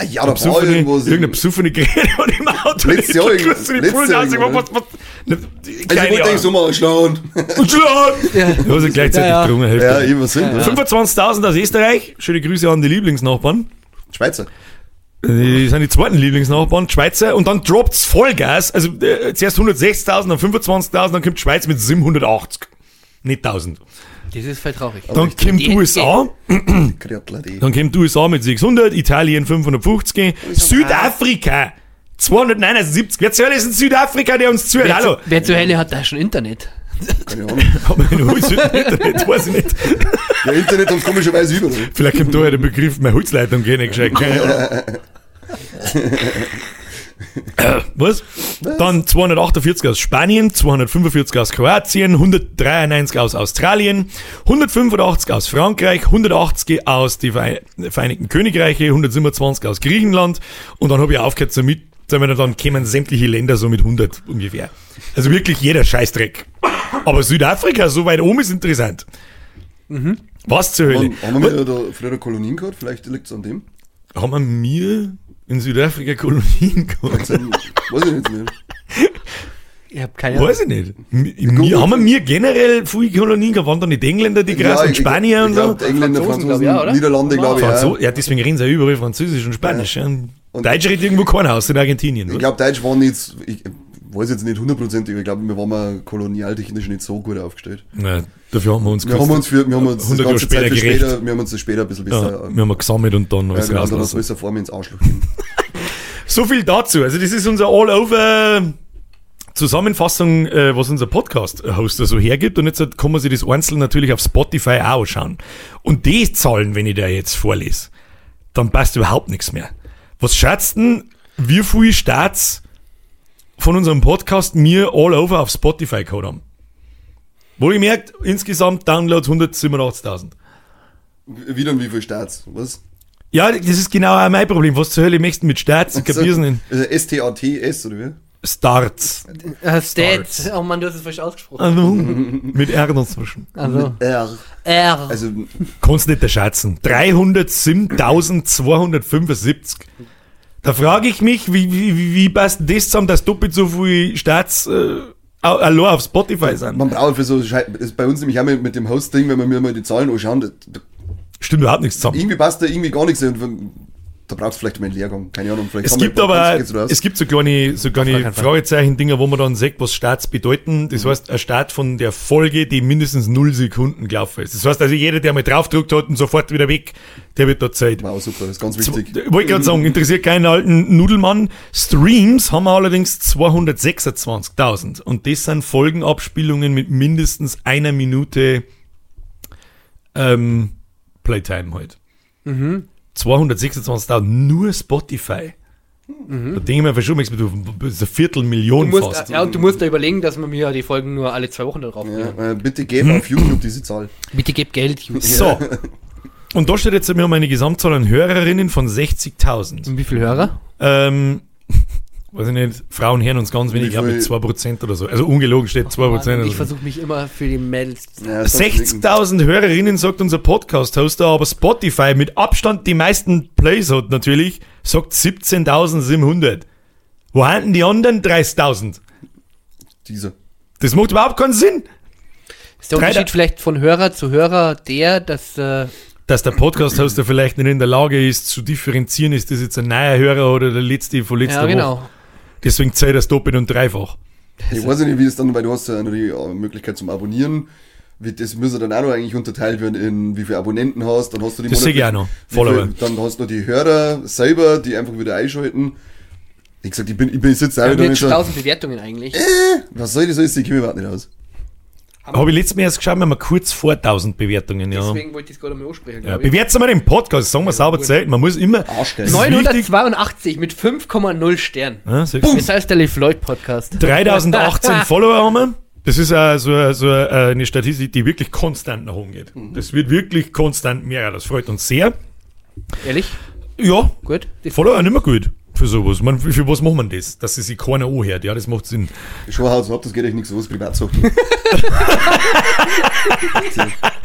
Ah, Ja, da war Besoffene, irgendwas. irgendeine besoffene Kräne und im Auto. Jahr Hitlergruß irgendwas- aus. Ich irgendwas, was, was, Also ich wollte eigentlich so mal schlauen. Und Schlag! Ja. Ja gleichzeitig Ja, ja. getrunken, Ja, ich was sind, ja. 25.000 aus Österreich. Schöne Grüße an die Lieblingsnachbarn. Schweizer. Die sind die zweiten Lieblingsnachbarn, Schweizer. Und dann droppt's Vollgas. Also äh, zuerst 160.000, dann 25.000, dann kommt die Schweiz mit 780. Nicht 1000. Das ist voll traurig. Dann kommt die USA. Dann kommt die USA mit 600, Italien 550, Südafrika 279. Wer zur Hölle ist in Südafrika, der uns zuhört? Wer, Hallo. wer zur Hölle hat da schon Internet? Keine Ahnung. Aber in Internet weiß ich nicht. Der Internet hat komischerweise überall. Vielleicht kommt da ja der Begriff, meine Holzleitung gehen nicht gescheit. Keine Ahnung. Äh, Was? Dann 248 aus Spanien, 245 aus Kroatien, 193 aus Australien, 185 aus Frankreich, 180 aus die Vere- Vereinigten Königreiche, 127 aus Griechenland und dann habe ich aufgehört damit, wir, dann kämen sämtliche Länder so mit 100 ungefähr. Also wirklich jeder Scheißdreck. Aber Südafrika, so weit oben ist interessant. Was zur Hölle? Haben, haben wir da früher Kolonien gehabt? Vielleicht liegt es an dem. Haben wir mir in Südafrika Kolonien gehabt? Weiß ich nicht mehr. Ich hab keine Ahnung. Weiß ich nicht. Mir, haben wir mir generell viele Kolonien gehabt? Waren da nicht Engländer, die krass und ich- Spanier und so? Engländer, Franzosen, Franzosen, glaub ich, oder? Niederlande, glaube ich. Franzo Ja. ja, deswegen reden sie ja überall Französisch und Spanisch. Ja. Und- Deutsch redet irgendwo keiner aus, in Argentinien. Ich glaube, Deutsch waren jetzt, ich weiß jetzt nicht hundertprozentig, aber ich glaube, wir waren mal kolonialtechnisch nicht so gut aufgestellt. Nein, dafür haben wir uns Wir haben uns, für, wir haben uns das 100 Jahre später später, wir haben uns das später ein bisschen besser, ja, wir haben gesammelt und dann ja, alles genau, dann besser vor mir ins Arschloch gehen. So viel dazu. Also das ist unser All-Over Zusammenfassung, äh, was unser Podcast-Hoster so hergibt. Und jetzt kann man sich das einzeln natürlich auf Spotify auch anschauen. Und die Zahlen, wenn ich da jetzt vorlese, dann passt überhaupt nichts mehr. Was schätzt denn, wie viel Starts von unserem Podcast mir all over auf Spotify gehabt haben? Wo ich merkt, insgesamt Downloads 187.000. Wie dann wie viel Starts? Was? Ja, das ist genau auch mein Problem. Was zur Hölle möchten mit Starts? Ich kapier's nicht. Also S-T-A-T-S oder wie? Starts. Äh, Stats. Oh Mann, du hast es falsch ausgesprochen. Also, mit R dazwischen. Also. R. R. Also, Kannst nicht erschätzen. 307.275. Da frage ich mich, wie, wie, wie, passt das zusammen, dass doppelt so viele Starts äh, allein auf Spotify sind? Man braucht für so, Schei- ist bei uns nämlich auch mit, mit dem Hosting, wenn wir mir mal die Zahlen anschauen, Stimmt überhaupt nichts zusammen. irgendwie passt da irgendwie gar nichts. Und da braucht es vielleicht mal einen Lehrgang, keine Ahnung. Vielleicht Es gibt ein paar aber, es gibt so kleine, so kleine. Fragezeichen-Dinger, wo man dann sagt, was Starts bedeuten. Das heißt, ein Start von der Folge, die mindestens null Sekunden gelaufen ist. Das heißt also, jeder, der mal draufgedrückt hat und sofort wieder weg, der wird da Zeit. Wow, super, das ist ganz wichtig. Ich wollte gerade sagen, interessiert keinen alten Nudelmann. Streams haben wir allerdings 226.000. Und das sind Folgenabspielungen mit mindestens einer Minute ähm, Playtime halt. 226.000, nur Spotify. Da denke ich mir, schon nichts mit, das ist eine Viertelmillion Du musst, fast. ja, und du musst da überlegen, dass man mir die Folgen nur alle zwei Wochen da drauf Ja, äh, bitte geben auf YouTube diese Zahl. Bitte gib Geld, Jungs. So. Und da steht jetzt, wir haben eine Gesamtzahl an Hörerinnen von 60.000. Und wie viele Hörer? Ähm, weiß ich nicht, Frauen hören uns ganz wenig, ich glaube mit viel- 2% oder so. Also ungelogen steht 2%. Mann, oder ich so. versuche mich immer für die Mädels. Ja, das kannst du denken. 60.000 Hörerinnen sagt unser Podcast-Hoster, aber Spotify mit Abstand die meisten Plays hat natürlich, sagt 17.700. Wo halten die anderen 30.000? Dieser. Das macht überhaupt keinen Sinn, Ist der Drei- Unterschied vielleicht von Hörer zu Hörer der, dass äh, dass der Podcast-Hoster vielleicht nicht in der Lage ist, zu differenzieren, ist das jetzt ein neuer Hörer oder der letzte von letzter ja Woche. Deswegen zählt das doppelt und dreifach. Ich weiß ja nicht, wie es dann, weil du hast ja noch die äh, Möglichkeit zum Abonnieren. Das müsste dann auch noch eigentlich unterteilt werden in wie viele Abonnenten hast. Dann hast du die Das sehe ich auch noch. Follower. Dann hast du noch die Hörer selber, die einfach wieder einschalten. Wie gesagt, ich bin, ich bin jetzt Wir auch haben wieder jetzt nicht schon so, 1000 Bewertungen eigentlich. was soll das alles? Ich kenne mich überhaupt nicht aus. Habe ich letztes Mal erst geschaut, wir haben kurz vor 1000 Bewertungen. Ja. Deswegen wollte ich es gerade mal ansprechen. Ja, bewertet mal den Podcast, sagen wir sauber Zeit. Man muss immer. Arschgeil. Das ist wichtig. 982 mit 5,0 Sternen. Ja? Das heißt der Live Lloyd Podcast. 3018 Follower haben wir. Das ist äh, so, äh, eine Statistik, die wirklich konstant nach oben geht. Das wird wirklich konstant mehr. Das freut uns sehr. Ehrlich? Ja, Gut. Das Follower nicht mehr gut für sowas. Man, für was macht man das? Dass es sich keiner anhört. Ja, das macht Sinn. Schon Haus ab, das geht euch nichts aus, Privatsachen.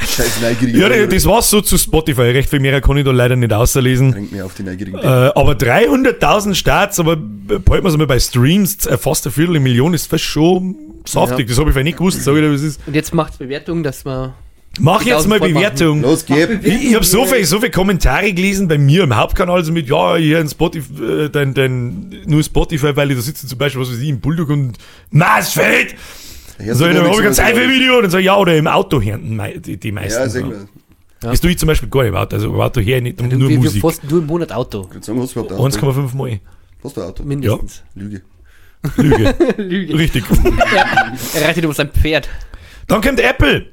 Scheiß Neugierige. Ja, das war's so zu Spotify. Recht viel mehr kann ich da leider nicht auslesen. Bringt mir auf die Neugierigen. Äh, aber 300.000 Starts, aber behalten wir es mal bei Streams, äh, fast eine Viertelmillion ist fast schon saftig. Das habe ich vielleicht nicht gewusst, sag ich dir, was ist. Und jetzt macht's Bewertung, dass wir. Mach jetzt mal. Bewertung. Los, gib. Ich, ich habe so viele so viel Kommentare gelesen bei mir im Hauptkanal, also mit, ja, hier in Spotify, äh, dein, dein, nur Spotify, weil ich da sitze zum Beispiel, was weiß ich, im Bulldog und Maßfeld. Ja, So, dann habe ich ein nichts aus, Sci-Fi-Video und dann sag ich, ja, oder im Auto hören die, die meisten. Ja, sag mal. Das tue ich zum Beispiel gar nicht im Auto, also im Auto her nicht, nur wir, wir Musik. fasten nur im Monat Auto. Ich würde sagen, hast du überhaupt ein Auto? 1,5 Mal. Hast du ein Auto? Mindestens. Lüge. Lüge. Lüge. Richtig. Er reitet über sein Pferd. Dann kommt Apple.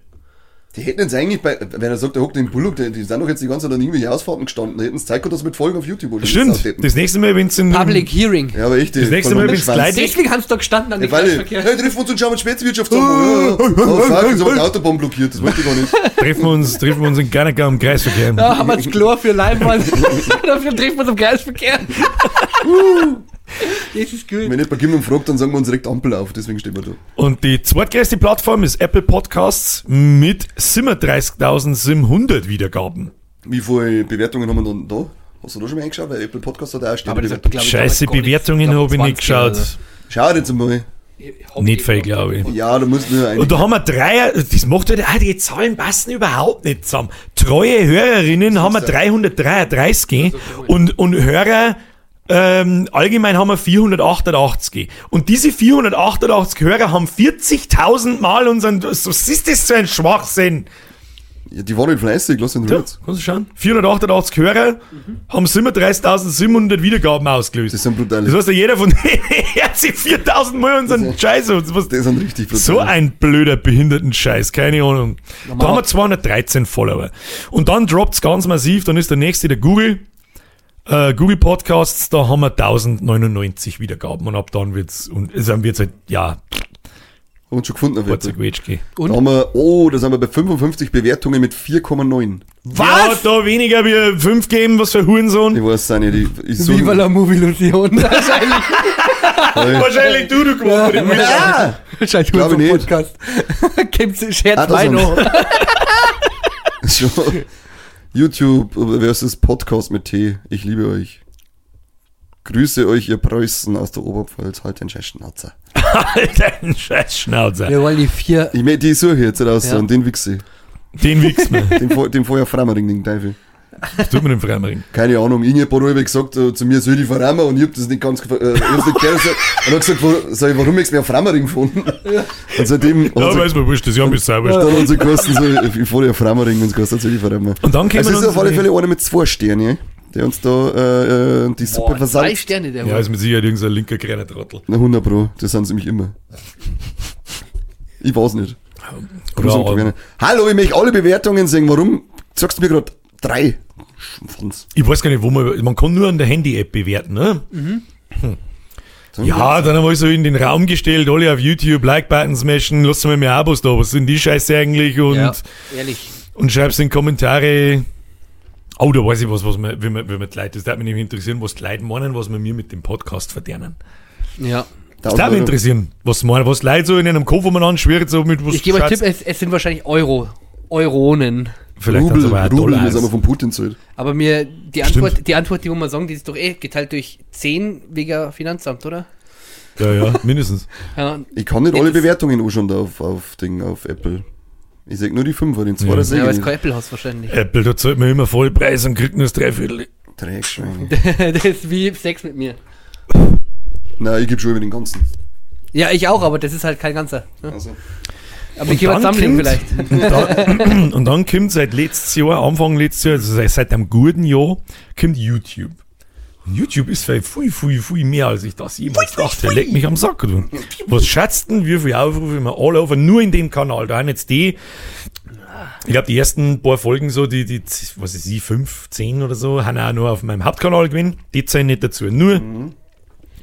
Die hätten jetzt eigentlich bei, wenn er sagt, er hockt in Bullock, die, die sind doch jetzt die ganze Zeit an irgendwelche Ausfahrten gestanden. Da hätten sie Zeit gehabt, dass mit Folgen auf YouTube oder Stimmt. Das nächste Mal, wenn es in. Public Hearing. Ja, aber echt. Das nächste Mal, wenn's gleich- Deswegen haben sie da gestanden an Ja, den Kreisverkehr. hey, treffen wir uns und schauen uns Spätzwirtschaft. Ja, ja. Oh, fuck, jetzt haben wir die Autobahn blockiert, das wollte ich gar nicht. Treffen wir uns, treffen wir uns in Garnagar im Kreisverkehr. Da haben wir das Chlor für Leinwand. Dafür treffen wir uns im Kreisverkehr. Das ist gut. Wenn jemand jemand fragt, dann sagen wir uns direkt Ampel auf, deswegen stehen wir da. Und die zweitgrößte Plattform ist Apple Podcasts mit 37.700 Wiedergaben. Wie viele Bewertungen haben wir dann da? Hast du da schon mal eingeschaut? Weil Apple Podcast hat auch eine Aber das hat, ich, Scheiße Bewertungen habe ich nicht 20 oder geschaut. Schau jetzt einmal. so. Nicht viel, glaube ich. Ja, da musst du nur. Und da haben wir drei, das macht halt, ah, die Zahlen passen überhaupt nicht zusammen. Treue Hörerinnen haben wir 333 und, und Hörer, ähm, allgemein haben wir 488. Und diese 488 Hörer haben 40.000 Mal unseren, was ist das für ein Schwachsinn? Ja, die waren nicht fleißig, lass ihn Ja, ruhig. kannst du schauen? 488 Hörer haben 37.700 Wiedergaben ausgelöst. Das sind brutale. Das heißt, ja, jeder von denen sich 4.000 Mal unseren Scheiß. Was, Die sind richtig brutal. so ein blöder behinderten Scheiß, keine Ahnung. Da haben wir 213 Follower. Und dann droppt's ganz massiv, dann ist der nächste der Google. Äh, Google Podcasts, da haben wir 1099 Wiedergaben und ab dann wird's, und dann wird's halt, ja, Und schon gefunden. Alter. Quetschke. Da haben wir, oh, da sind wir bei 55 Bewertungen mit 4,9. Ja, da weniger wie 5 geben, was für Hurensohn. Ich weiß es nicht. Ich, ich so, Viva la Movilusion. Wahrscheinlich. Wahrscheinlich du, du Quote. ja! Wahrscheinlich Glaub ich unser nicht. Podcast. Gibt's Ah, Scherz das Wein haben- noch. Schon. YouTube versus Podcast mit T. Ich liebe euch. Grüße euch, ihr Preußen aus der Oberpfalz, halt den Scheißschnauzer. Alter, ein scheiß Schnauzer. Wir wollen die vier. Ich meine, die suche ich jetzt raus Ja. und den wichse ich. Den wichst man. Den, den vorher Frammering, den Teufel. Was tut man im Freimering? Keine Ahnung, Ingeborg hat gesagt, äh, zu mir soll ich verrammen und ich hab das nicht ganz, äh, ich nicht gehört und hab gesagt, wo, sag ich, warum ich mir auf Frammering gefunden? Und seitdem hat Ja, sie, weiß man, wurscht, das Jahr ist sauber. dann hat sie geheißen, so, ich fahre ja auf Frammering und es kostet, soll ich verrammen. Und dann Also es ist auf alle Fälle einer mit zwei Sternen, ja, der uns da äh, äh, die Suppe Boah, versalzt. Sterne, der Ja, ist mit Sicherheit irgendein linker kleiner Trottel. Na 100 Pro, das sind sie nämlich immer. Ich weiß nicht. Hallo, ich möchte alle Bewertungen sehen. Warum sagst du mir gerade drei? Schwanz. ich weiß gar nicht, wo man, man kann nur an der Handy-App bewerten, ne? Sagen Ja, dann habe ich so in den Raum gestellt, alle auf YouTube, Like-Button smashen, lass mal mehr Abos da, was sind die Scheiße eigentlich und, Ja, ehrlich. und schreib's in Kommentare. Oh, da weiß ich was, was mir, wie man, wie man die Leute, das würde mich nämlich interessieren, was die Leute meinen, was wir mir mit dem Podcast verdienen. Ja. Das würde mich interessieren, was meinen, was Leute so in einem Kopf umeinander schwirrt, so mit was Ich gebe euch Tipp, es, es sind wahrscheinlich Euro. Euronen. Vielleicht Rubel, aber Rubel, Dollar wir aus. von Putin zahlt. Aber mir, die Stimmt. Antwort, die Antwort, die wo man sagen, die ist doch eh geteilt durch 10 wegen Finanzamt, oder? Ja, ja, mindestens. Ja, Ich kann nicht alle Bewertungen anschauen da auf, auf, Ding, auf Apple. Ich sag nur die 5 den 2 Ja. ja aber es ist 6. kein Apple-Haus wahrscheinlich. Apple, da zahlt man immer Vollpreis und kriegt nur das Dreiviertel. Dreckschweine. das ist wie Sex mit mir. Nein, ich gebe schon über den ganzen. Ja, ich auch, aber das ist halt kein ganzer. Ne? Also, Aber ich Sammling kommt- vielleicht. Und dann, und dann kommt seit letztes Jahr, Anfang letztes Jahr, also seit, einem guten Jahr, kommt YouTube. Und YouTube ist viel, viel, viel, viel mehr, als ich das jemals dachte. Leck mich am Sack, du. Was schätzt denn, wie viele Aufrufe wir all over, nur in dem Kanal? Da haben jetzt die, ich glaube, die ersten paar Folgen so, die, die, was ist sie, fünf, zehn oder so, haben auch nur auf meinem Hauptkanal gewinnen. Die zählen nicht dazu. Nur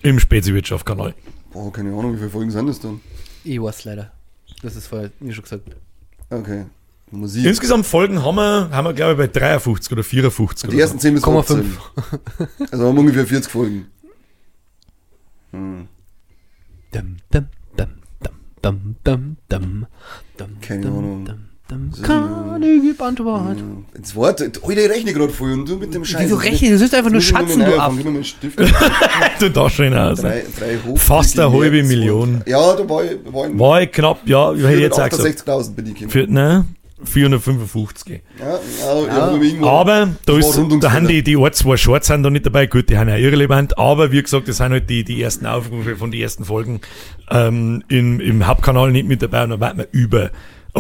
im Speziwirtschaft-Kanal. boah, keine Ahnung, wie viele Folgen sind das dann? Ich weiß leider. Das ist vorher, wie schon gesagt. Okay. Musik. Insgesamt Folgen haben wir, haben wir glaube ich, bei 53 oder 54 die oder ersten 10 bis 0,5. 15. Also haben wir ungefähr 40 Folgen. Dum, dum, dum, dum, dum, dum, dum, dum, Keine dum, Ahnung. Dum. So. Keine Antwort. Jetzt warte, Alter, ich rechne gerade voll und du mit dem Scheiß. Wieso rechnen? Du sollst einfach nur schatzen, du ab. Du da schön aus. drei. Fast eine halbe Million. Ja, da war ich, war ich War ich knapp, ja, ich hätte jetzt auch gesagt. 68.000 bin ich gekommen. Für, ne, 455. Ja, ja, ja. aber da, ist, da haben die, die ein, zwei Shorts sind da nicht dabei. Gut, die haben ja irrelevant. Aber wie gesagt, das sind halt die, die ersten Aufrufe von den ersten Folgen ähm, im, im Hauptkanal nicht mit dabei. Und dann warten wir über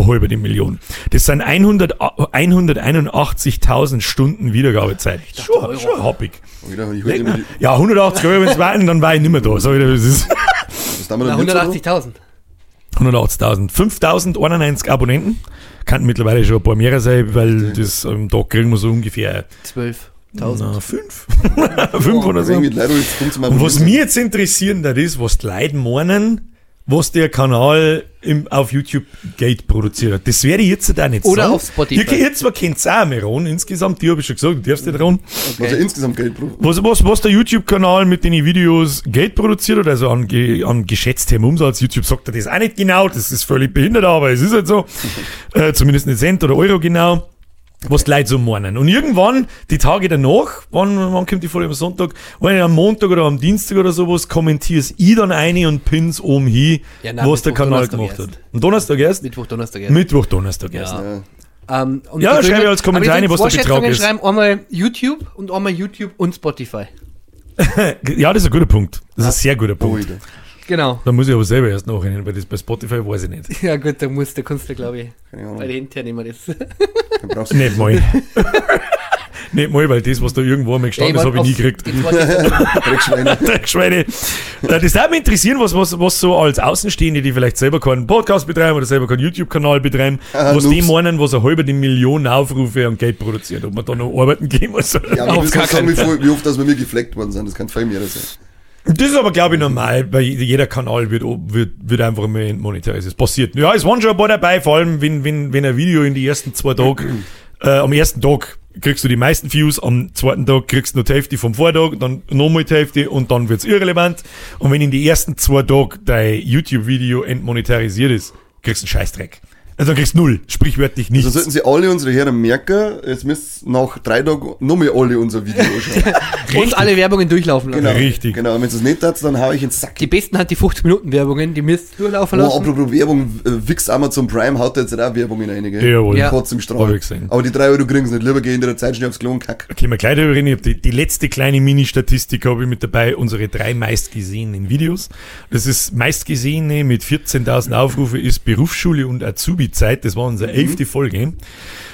halbe die Million. Das sind 100, 181.000 Stunden Wiedergabezeit. Ich höre immer die, Ja, 180 Euro, wenn es warten, dann war ich nicht mehr da. Sag ich dir, das ist was haben wir Na, dann 180.000. 180.000. 5.091 Abonnenten. Kann mittlerweile schon ein paar mehr sein, weil das am Tag kriegen wir so ungefähr 12.000. na, fünf. fünf oder so. Und was mir jetzt interessieren, das ist, was die Leute meinen, was der Kanal im, auf YouTube Geld produziert hat. Das werde ich jetzt da nicht Oder sagen. auf Spotify. Ihr, zwar kennt es auch mehr ran, insgesamt, die habe ich schon gesagt, du darfst nicht ran. Was er insgesamt Geld braucht. Was, was, was der YouTube-Kanal mit den Videos Geld produziert hat, also an, an geschätztem Umsatz, YouTube sagt er das auch nicht genau, das ist völlig behindert, aber es ist halt so, äh, zumindest nicht Cent oder Euro genau, was die Leute so meinen. Und irgendwann, die Tage danach, wann, wann kommt die Folge am Sonntag, wenn ich am Montag oder am Dienstag oder sowas kommentier's ich dann eine und pins oben hin, Ja, na, was der Mittwoch, Kanal Donnerstag gemacht erst. hat. Und Donnerstag erst? Mittwoch, Donnerstag. Ja. Mittwoch, Donnerstag erst. Ja. Ja. Ähm, und Ja, schreibe können- als Kommentar rein, was der Betrag ist. schreiben einmal YouTube und einmal YouTube und Spotify. Ja, das ist ein guter Punkt. Das ist ein sehr guter Punkt. Genau. Da muss ich aber selber erst nachrennen, weil das bei Spotify weiß ich nicht. Ja gut, da muss der Künstler, glaube ich, bei den intern immer das. Dann brauchst du Nicht mal. nicht mal, weil das, was da irgendwo einmal gestanden ist, habe ich nie gekriegt. Dreckschweine. Dreckschweine. Äh, Das würde mich interessieren, was, was, was so als Außenstehende, die vielleicht selber keinen Podcast betreiben oder selber keinen YouTube-Kanal betreiben, Ah, was die meinen, was eine halbe die Million Aufrufe an Geld produziert. Ob man da noch arbeiten gehen muss. Ja, aber Auf gar müssen sagen, wie, wie oft dass wir mir gefleckt worden sind. Das kann viel mehr sein. Das ist aber, glaube ich, normal, weil jeder Kanal wird, wird, wird einfach mal entmonetarisiert. Es passiert. Ja, es waren schon ein paar dabei, vor allem, wenn, wenn, wenn ein Video in die ersten zwei Tagen, äh, am ersten Tag kriegst du die meisten Views, am zweiten Tag kriegst du noch die Hälfte vom Vortag, dann nochmal die Hälfte und dann wird's irrelevant. Und wenn in die ersten zwei Tagen dein YouTube-Video entmonetarisiert ist, kriegst du einen Scheißdreck. Also dann kriegst du null, sprichwörtlich nichts. Also sollten sie alle unsere Herren merken, jetzt müsst nach drei Tagen noch mehr alle unser Video anschauen. Und alle Werbungen durchlaufen lassen. Genau. Richtig. Genau, und wenn sie es nicht tat, dann hau ich ins Sack. Die besten hat die 50-Minuten-Werbungen, die müsst durchlaufen Oh, lassen. apropos Werbung, äh, Wix Amazon Prime haut da jetzt auch Werbungen rein, gell? Jawohl. Ja. Hab Strahl. Aber die drei Euro kriegen sie nicht. Lieber gehen in der Zeit schnell aufs Klo und kack. Okay, mal gleich darüber reden. Ich hab die, die letzte kleine Mini-Statistik habe ich mit dabei, unsere drei meistgesehenen Videos. Das ist meistgesehene mit 14.000 Aufrufe ist Berufsschule und Azubi-Zeit. Das war unsere elfte Folge.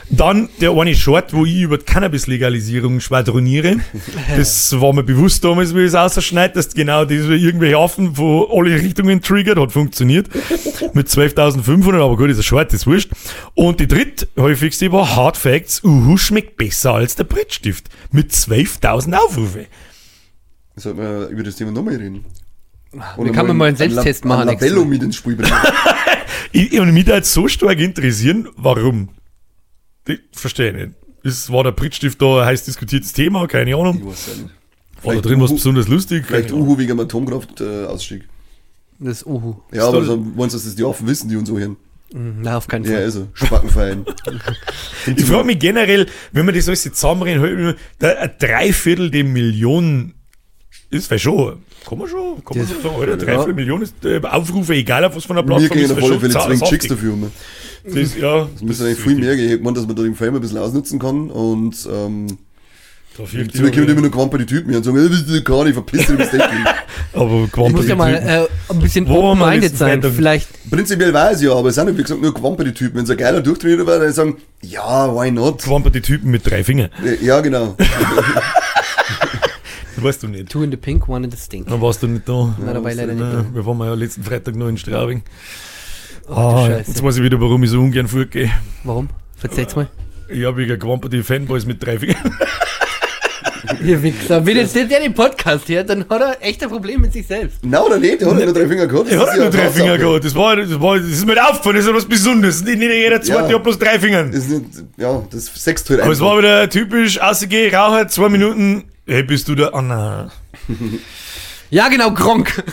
Dann der eine Short, wo ich über die Cannabis-Legalisierung schwadroniere. Das war mir bewusst damals, wie ich es ausschneide, dass genau diese irgendwelche Affen von alle Richtungen triggert, hat funktioniert. Mit 12.500, aber gut, ist ein Short, ist wurscht. Und die dritthäufigste war Hard Facts, Uhu schmeckt besser als der Brettstift. Mit 12.000 Aufrufe. Sollten wir über das Thema nochmal reden? Wie kann man mal einen Selbsttest machen Ein Labello mit ins Spiel bringen. Ich, und mich da jetzt so stark interessieren, warum? Ich verstehe nicht. Ist, war der Brettstift da ein heiß diskutiertes Thema? Keine Ahnung. Ich weiß ja nicht. War da drin was besonders lustig? Vielleicht. Uhu wegen dem Atomkraftausstieg. Das ist Uhu. Ja, aber so, meinst du, dass das die Affen wissen, die uns so hören? Na, auf keinen Ja, Fall. also, Spackenfein. Ich frage mich generell, wenn man das alles zusammenreden, halt da ein Dreiviertel der Millionen ist schon, kann man schon, kann man Das- so sagen, oder? Dreiviertel ja. Millionen ist, äh, Aufrufe, egal auf was von der Plattform gehen ist, auf vielleicht alle schon Fälle saftig. Chicks dafür. um. Das, ja, Es müsste eigentlich viel mehr gehen. Ich meine, dass man da den Film ein bisschen ausnutzen kann und ähm, Dafür zu mir kommen immer nur Quamper-Typen her und sagen, äh, bist du gar nicht, verpiss dich, du bist. Aber Ich muss ja mal äh, ein bisschen wir open-minded sein. Vielleicht, Prinzipiell weiß ich ja, aber es sind, wie gesagt, nur Quamper-Typen. Wenn so ein geiler durchtrainiert war, dann sagen, ja, why not? Quamper die Typen mit drei Fingern. Ja, genau. Weißt du nicht. two in the pink, one in the stink. Dann warst du nicht da. Na, da war ich leider nicht da. Wir waren ja letzten Freitag noch in Straubing. Ah, du jetzt weiß ich wieder, warum ich so ungern fortgehe. Warum? Verzeiht's mal. Ich habe wegen Quamper die Fanboys mit drei Fingern. Ihr Wichser. Wenn jetzt der den Podcast hört, dann hat er echt ein Problem mit sich selbst. Na oder nicht? Der hat ja nur drei Finger gehabt. Ist ja nur drei Finger gehabt. Das, war, das, war, das ist mir nicht aufgefallen, das ist ja was Besonderes. Nicht, nicht jeder zweite Ja. hat bloß drei Fingern. Das ist nicht, ja, das sext halt Aber es war wieder typisch, ausgeh, Raucher, zwei Minuten. Hey, bist du der Anna? Ja, genau, Gronk.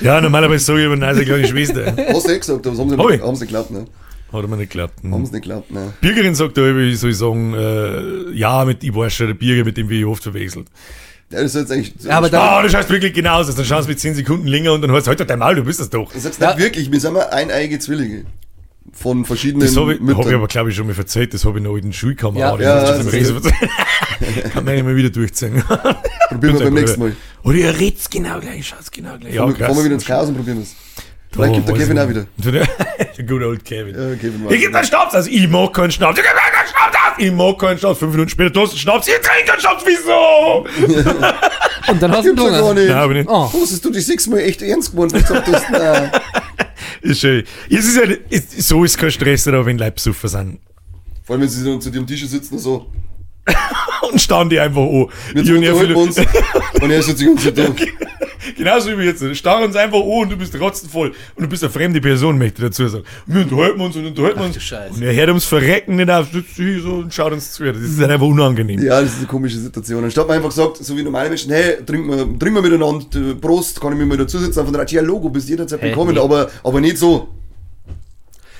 Ja, normalerweise sage ich aber, nein, seine kleine Schwester. Hast du eh gesagt, aber haben sie nicht, ich? haben sie nicht geglaubt, ne? Hat er mir nicht geklappt. Haben sie nicht geglaubt, ne? Birgerin sagt da, ich soll sagen, äh, ja, mit, ich war schon der Birger, mit dem wir oft verwechselt. Ja, das ist jetzt eigentlich. Ja, aber da- Ah, das heißt wirklich genauso. Dann schaust du mit 10 Sekunden länger und dann hörst du, halt dein Maul, du bist das doch. Das ist Ja. nicht wirklich, wir sind mal eineige Zwillinge. Von verschiedenen Das habe ich, hab ich aber, glaube ich, schon mal verzeiht. Das habe ich noch in den Schulkameraden. Ja. Das Ja, verzeiht. Kann man immer wieder durchziehen. Probieren wir beim nächsten Mal. Oder ihr redt's genau gleich, schaut's genau gleich. Ja, Fahren wir- wieder ins Chaos und probieren es. Vielleicht gibt der Kevin ich auch wieder. gute old Kevin. Ja, Kevin Ich geb den Schnaps aus. Ich mag keinen Schnaps. Ich geb keinen Schnaps aus. Ich mag keinen Schnaps. Fünf Minuten später, du hast einen Schnaps. Ich trinke einen Schnaps. Wieso? Und dann hast du ja Hunger. nicht. Nein, aber nicht. Oh. Hast du dich sechsmal echt ernst gemeint? Was gesagt hast? Ist schön. Es ist ja, so ist kein Stress, aber wenn Leute besoffen sind. Vor allem, wenn sie dann zu am Tisch sitzen und so. Und standen die einfach an. Wir er unterhalten uns. Und er sitzt die ganze Zeit da. Genauso wie jetzt. Starren uns einfach an und du bist rotzenvoll. Und du bist eine fremde Person, möchte ich dazu sagen. Und wir unterhalten uns und unterhalten uns. du Scheiße. Und er hört ums Verrecken nicht auf, sitzt hier so und schaut uns zu. Das ist halt einfach unangenehm. Ja, das ist eine komische Situation. Anstatt man einfach gesagt, so wie normale Menschen, hey, trinken wir, trinken wir miteinander, äh, Prost, kann ich mir mal dazusetzen, von der ja, Logo, bist jederzeit Hey, willkommen, nee. aber, aber nicht so.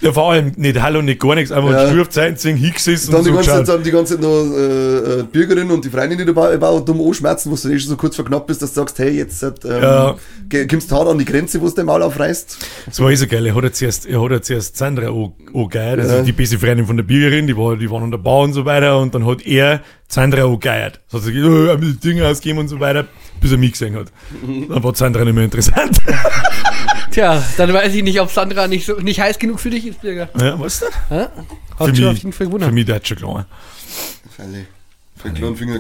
Ja, vor allem nicht Hallo, nicht gar nichts. Einfach Ja. Stufe Zeit, singen, hingesessen Dann und die so ganze, Zeit, dann die ganze Zeit noch äh, äh, die Bürgerin und die Freundin, die dabei dabei dumm anschmerzen, wo du eh schon so kurz verknappt bist, dass du sagst, hey, jetzt ähm, Ja. kommst du hart an die Grenze, wo du dein Maul aufreißt. Das war eh so geil. Er hat ja zuerst, er hat ja zuerst Sandra angeheiert, also Ja. die beste Freundin von der Bürgerin, die war, die waren an der Bau und so weiter, und dann hat er Sandra angeheiert. So hat sie gesagt, oh, die Dinge ausgeben und so weiter, bis er mich gesehen hat. Dann war Sandra nicht mehr interessant. Tja, dann weiß ich nicht, ob Sandra nicht, so, nicht heiß genug für dich ist, Birger. ja, was denn? Hä? Für Hat schon auf mich, jeden Fall für mich der hat schon einen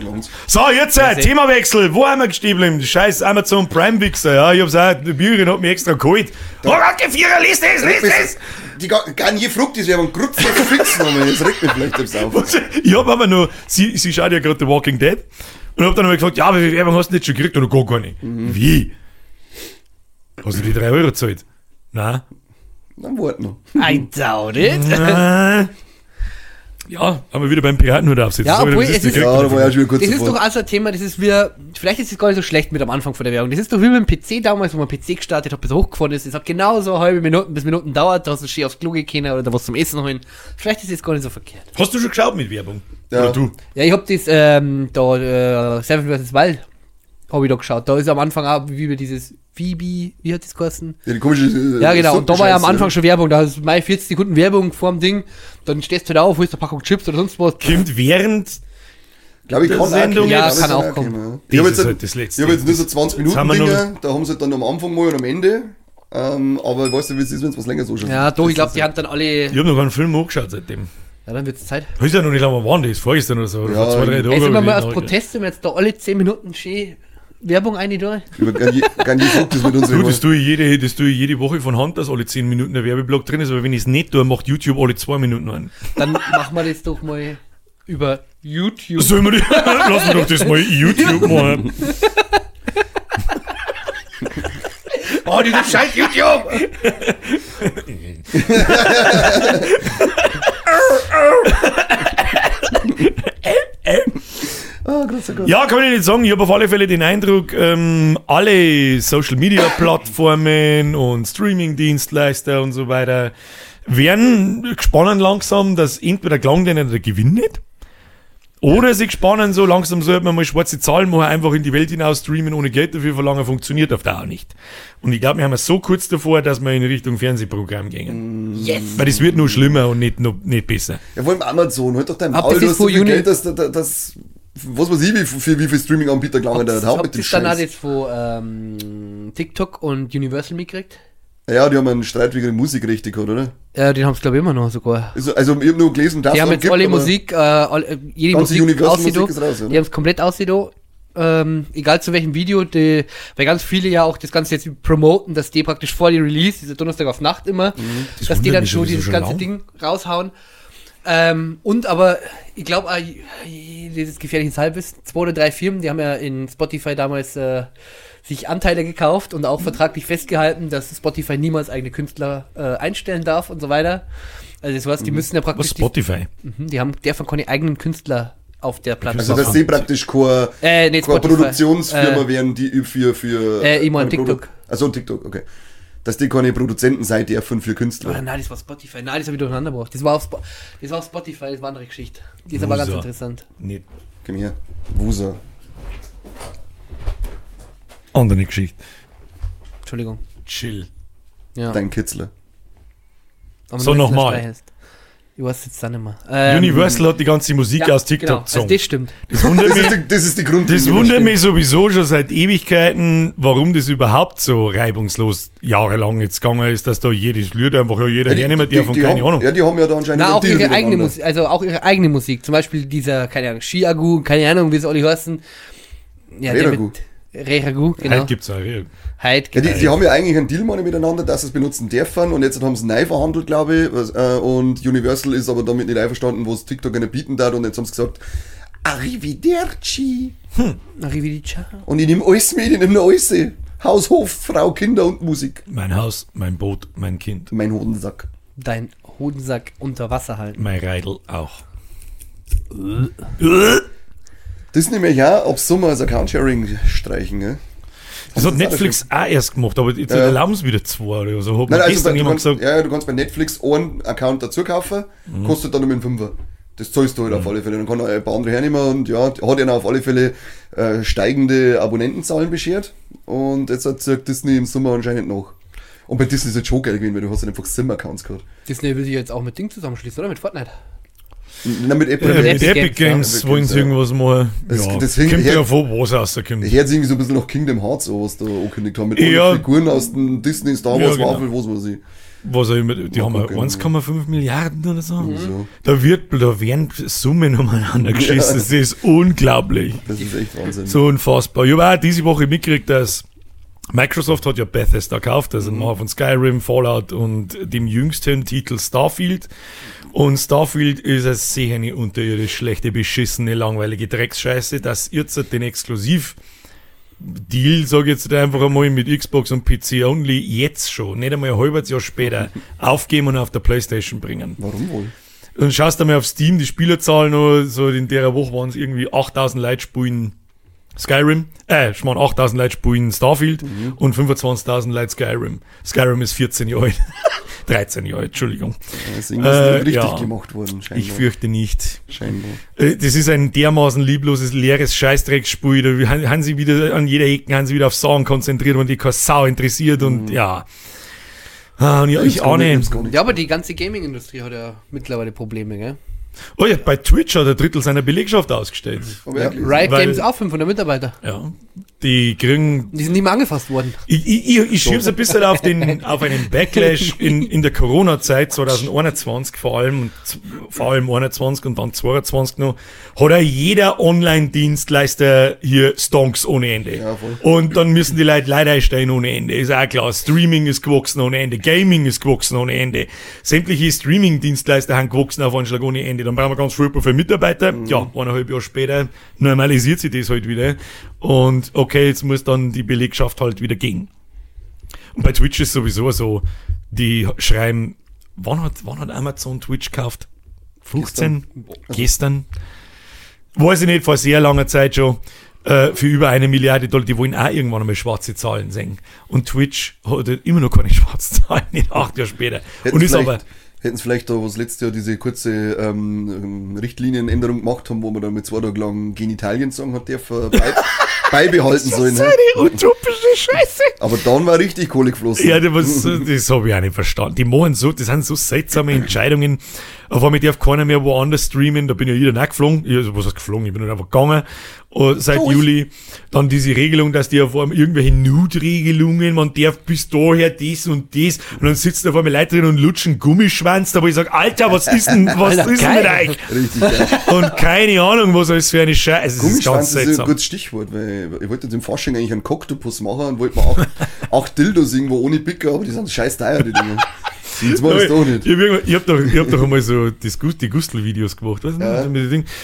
gelangt. So, jetzt äh, Themawechsel. Wo haben wir gestiegen? Scheiß Amazon Prime Wichser. Ja, ich hab's auch, die Bürgerin hat mich extra geholt. Oh Gott, Vierer, lies das, lies das! Die Ga- Garnier Frucht ist ja ein Grutz zu fixen, aber das regt mich vielleicht selbst auf. Ich hab aber nur, sie, sie schaut ja gerade The Walking Dead und hab dann mal gefragt, ja, wie viel Werbung hast du nicht schon gekriegt? Oder gar gar nicht. Wie? Hast du die 3 Euro gezahlt? Nein. Dann wart noch. I doubt it. Nein. Ja, haben wir wieder beim Piratenhut aufsetzen. Ja, obwohl es ist-. Ja, da war ja schon kurz Das ist doch also ein Thema, das ist wir, vielleicht ist es gar nicht so schlecht mit am Anfang von der Werbung. Das ist doch wie mit dem PC damals, wo man PC gestartet hat, bis er hochgefahren ist. Es hat genauso eine halbe Minuten bis Minuten dauert, da hast du schön aufs Klo gehen oder da was zum Essen holen. Vielleicht ist es gar nicht so verkehrt. Hast du schon geschaut mit Werbung? Ja. Oder du? Ja, ich hab das, ähm, da, äh, Seven vs. Wild, hab ich da geschaut. Da ist am Anfang auch, wie wir dieses Phoebe, wie hat das geheißen? Ja, die komische, äh, Ja, genau. Und da war ja am Anfang schon Werbung. Da ist mal 40 Sekunden Werbung vorm Ding. Dann stehst du da auf, holst eine Packung Chips oder sonst was. Kommt während Glaube ich, kann Sendung auch Ja, kommen. kann das auch kommen. Das Ich habe ist jetzt, halt ich hab jetzt nur so 20 Jetzt haben Minuten noch- Dinge, da haben sie halt dann am Anfang mal und am Ende. Ähm, aber ich weiß nicht, wie es ist, wenn es was länger so schon Ja, doch, ich glaube, die haben dann alle. Ich habe noch keinen Film angeschaut seitdem. Ja, dann wird's Zeit. Weiß ja noch nicht lange, wann das vorgestern oder so. Ja, vor zwei, drei Tagen. Ey, sind wir als Protest, wenn wir jetzt da alle 10 Minuten schön Werbung eine durch. Über Garnier sagt das mit uns Du, das tue, ich jede, das tue ich jede Woche von Hand, dass alle 10 Minuten der Werbeblock drin ist, aber wenn ich es nicht tue, macht YouTube alle 2 Minuten ein. Dann machen wir das doch mal über YouTube. Sollen wir die, lassen wir doch das mal YouTube machen. Oh, dieses scheiß YouTube! Ah, Gott. Ja, kann ich nicht sagen. Ich habe auf alle Fälle den Eindruck, ähm, alle Social Media Plattformen und Streaming-Dienstleister und so weiter werden gespannt langsam, dass entweder gelang denen der Gewinn nicht. Oder sie gespannen so langsam sollte man mal schwarze Zahlen machen, einfach in die Welt hinaus streamen, ohne Geld dafür verlangen, funktioniert auf Dauer nicht. Und ich glaube, wir haben es so kurz davor, dass wir in Richtung Fernsehprogramm gehen. Yes! Weil das wird nur schlimmer und nicht, noch, nicht besser. Ja, vor allem Amazon, halt doch dein Maul, du das hast so viel Geld, dass, dass, dass was weiß ich, wie, für wie viel Streaming-Anbieter gelangen hat habt mit dem ihr dann auch Scheiß. jetzt von ähm, TikTok und Universal mitgekriegt? Ja, die haben einen Streit wegen der Musikrechte gehabt, oder? Ja, den haben sie glaube ich immer noch sogar. Also, also ich habe nur gelesen, dass Die haben es jetzt gibt, alle Musik, äh, alle, äh, jede Ganze Musik Universal-Musik ausgedo. ist raus, oder? Die haben es komplett ausgedo. Ähm, egal zu welchem Video, die, weil ganz viele ja auch das Ganze jetzt promoten, dass die praktisch vor die Release, dieser Donnerstag auf Nacht immer, Das dass die dann mich schon dieses schon ganze lang. Ding raushauen. Ähm, und aber, ich glaube, dieses gefährliche Halbwissen, zwei oder drei Firmen, die haben ja in Spotify damals äh, sich Anteile gekauft und auch vertraglich festgehalten, dass Spotify niemals eigene Künstler äh, einstellen darf und so weiter. Also das heißt, die müssen ja Was praktisch die, Spotify? Mhm, die haben dürfen keine eigenen Künstler auf der Plattform Also, dass sie praktisch keine, Äh, nee, keine. Produktionsfirma Äh, wären, die für, für. Äh, ich mein Produ- TikTok. Also TikTok, okay. Dass die keine Produzenten sein dürfen für Oder Künstler. nein, das war Spotify. Nein, das habe ich durcheinander gebracht. Das war auf, Spo das war auf Spotify, das war eine andere Geschichte. Die ist aber ganz interessant. Nicht. Komm her. Wusa. Andere Geschichte. Entschuldigung. Chill. Ja. Dein Kitzler. Aber So, nochmal. Das. Ich weiß jetzt dann nicht mehr. Ähm, Universal hat die ganze Musik ja, aus TikTok genau, also das stimmt. das wundert Das mich. ist die, das ist die Grund. Das wundert mich sowieso schon seit Ewigkeiten, warum das überhaupt so reibungslos jahrelang jetzt gegangen ist, dass da jedes Lied einfach ja jeder Ja, die, hernehmen die, darf und keine haben, Ahnung. Ja, die haben ja da anscheinend Na, auch ihre eigene miteinander. Musik, also auch ihre eigene Musik. Zum Beispiel dieser, keine Ahnung, Shiagu, keine Ahnung, wie es alle heißen. Ja, der Reragu. mit- Reragu, genau. Halt gibt's auch. Ja. Heid, Ja, die, die haben ja eigentlich einen Deal miteinander, dass sie es benutzen dürfen und jetzt haben sie neu verhandelt, glaube ich. Was, äh, und Universal ist aber damit nicht einverstanden, was TikTok nicht bieten darf und jetzt haben sie gesagt, Arrivederci. Arrivederci. Und ich nehme alles mit, ich nehme nur alles. Haus, Hof, Frau, Kinder und Musik. Mein Haus, mein Boot, mein Kind, Mein Hodensack. Dein Hodensack unter Wasser halten. mein Reidel auch. Das nehme ich auch ab Sommer als Account-Sharing streichen, gell? Das hat das auch Netflix auch erst gemacht, aber jetzt Ja. erlauben sie wieder zwei oder so. Hat mir Nein, also gestern du, jemand kannst, gesagt, ja, ja, du kannst bei Netflix einen Account dazu kaufen, Mhm. kostet dann nur einen Fünfer. Das zahlst du halt auf alle Fälle. Dann kann er ein paar andere hernehmen und ja, hat ihnen auf alle Fälle äh, steigende Abonnentenzahlen beschert. Und jetzt hat sagt Disney im Sommer anscheinend noch. Und bei Disney ist es schon geil gewesen, weil du hast dann einfach Sim-Accounts gehabt. Disney will sich jetzt auch mit Ding zusammenschließen, oder? Mit Fortnite. Na, mit äh, Epic mit Epic Games, Games ja. wollen sie Epic irgendwas machen. Das- ja, das hängt- kommt ja vor, was rauskommt. Ich hätte irgendwie so ein bisschen nach Kingdom Hearts was da angekündigt haben. Mit Ja. Figuren aus dem Disney, Star Ja, Wars, genau. Marvel, was weiß ich. Was auch immer, die Mal haben ja gucken. 1,5 Milliarden oder so. So. Da wird, da werden Summen umeinander geschissen. Das ist unglaublich. Das ist echt Wahnsinn. So unfassbar. Ich habe auch diese Woche mitgekriegt, dass Microsoft hat ja Bethesda gekauft, also mhm. von Skyrim, Fallout und dem jüngsten Titel Starfield. Und Starfield ist eine sehr eine unterirdisch schlechte, beschissene, langweilige Drecksscheiße, dass jetzt den Exklusiv Deal, sage ich jetzt einfach einmal, mit Xbox und PC only jetzt schon, nicht einmal ein halbes Jahr später, aufgeben und auf der Playstation bringen. Warum wohl? Dann schaust du mal auf Steam, die Spielerzahlen, noch, so in der Woche waren es irgendwie 8000 Leute spielen Skyrim, äh, ich meine 8000 Leute spielen Starfield Mhm. und 25.000 Leute Skyrim. Skyrim ist 14 Jahre alt. 13 Jahre, Entschuldigung. Das ist irgendwas Äh, richtig ja. gemacht worden, scheinbar. Ich fürchte nicht. scheinbar. Äh, Das ist ein dermaßen liebloses, leeres Scheißdrecksspiel. Da haben, sie wieder an jeder Ecke haben sie wieder auf Sachen konzentriert und die keine Sau interessiert und ja. Ah, und ja, ich nicht, gibt's gar nicht. Ja, aber die ganze Gaming-Industrie hat ja mittlerweile Probleme, gell? Oh ja, bei Twitch hat er Drittel seiner Belegschaft ausgestellt. Auch gelesen. Riot Weil- Games auch 500 Mitarbeiter. Ja. Die kriegen Die sind nicht mehr angefasst worden. Ich, ich, ich, ich schieb's ein bisschen auf, den, auf einen Backlash in, in der Corona-Zeit 2021 vor allem, vor allem 21 und dann 22 noch, hat ja jeder Online-Dienstleister hier Stonks ohne Ende. Ja, voll. Und dann müssen die Leute leider einstellen ohne Ende. Ist auch klar. Streaming ist gewachsen ohne Ende. Gaming ist gewachsen ohne Ende. Sämtliche Streaming-Dienstleister haben gewachsen auf Anschlag ohne Ende. Dann brauchen wir ganz viel für Mitarbeiter. Ja, eineinhalb Jahre später normalisiert sich das halt wieder. Und okay, jetzt muss dann die Belegschaft halt wieder gehen. Und bei Twitch ist sowieso so, die schreiben, wann hat, wann hat Amazon Twitch gekauft? 15? Gestern? Weiß ich nicht, vor sehr langer Zeit schon. Äh, für über eine Milliarde Dollar, die wollen auch irgendwann einmal schwarze Zahlen sehen. Und Twitch hat immer noch keine schwarzen Zahlen, acht Jahre später. Hätten und ist aber, hätten sie vielleicht da, was letztes Jahr diese kurze ähm, Richtlinienänderung gemacht haben, wo man da mit zwei Tagen lang Genitalien sagen hat, dürfen bei, beibehalten sollen. Ne? eine utopische Scheiße. Aber dann war richtig Kohle geflossen. Ja, das, das habe ich auch nicht verstanden. Die machen so, das sind so seltsame Entscheidungen. Auf einmal darf keiner mehr woanders streamen. Da bin ich ja wieder geflogen. Ich, also, was heißt geflogen? Ich bin halt einfach gegangen. Und seit Durch. Juli. Dann diese Regelung, dass die auf einmal irgendwelche Nude-Regelungen, man darf bis daher das und das. Und dann sitzen auf einmal Leute drin und lutschen Gummischwanz. Da wo ich sage, Alter, was ist denn, was Alter, ist denn mit euch? Richtig geil. Und keine Ahnung, was alles für eine Scheiße. Es ist ganz Gummischwanz ist ein gutes Stichwort, weil ich wollte jetzt im Fasching eigentlich einen Koktopus machen und wollte mir auch acht Dildos irgendwo ohne Picker, aber die sind scheiß teuer, die Dinge. Jetzt war das doch nicht. Ich habe hab doch, ich hab doch einmal so das, die Gustl-Videos gemacht, weißt du? Ja.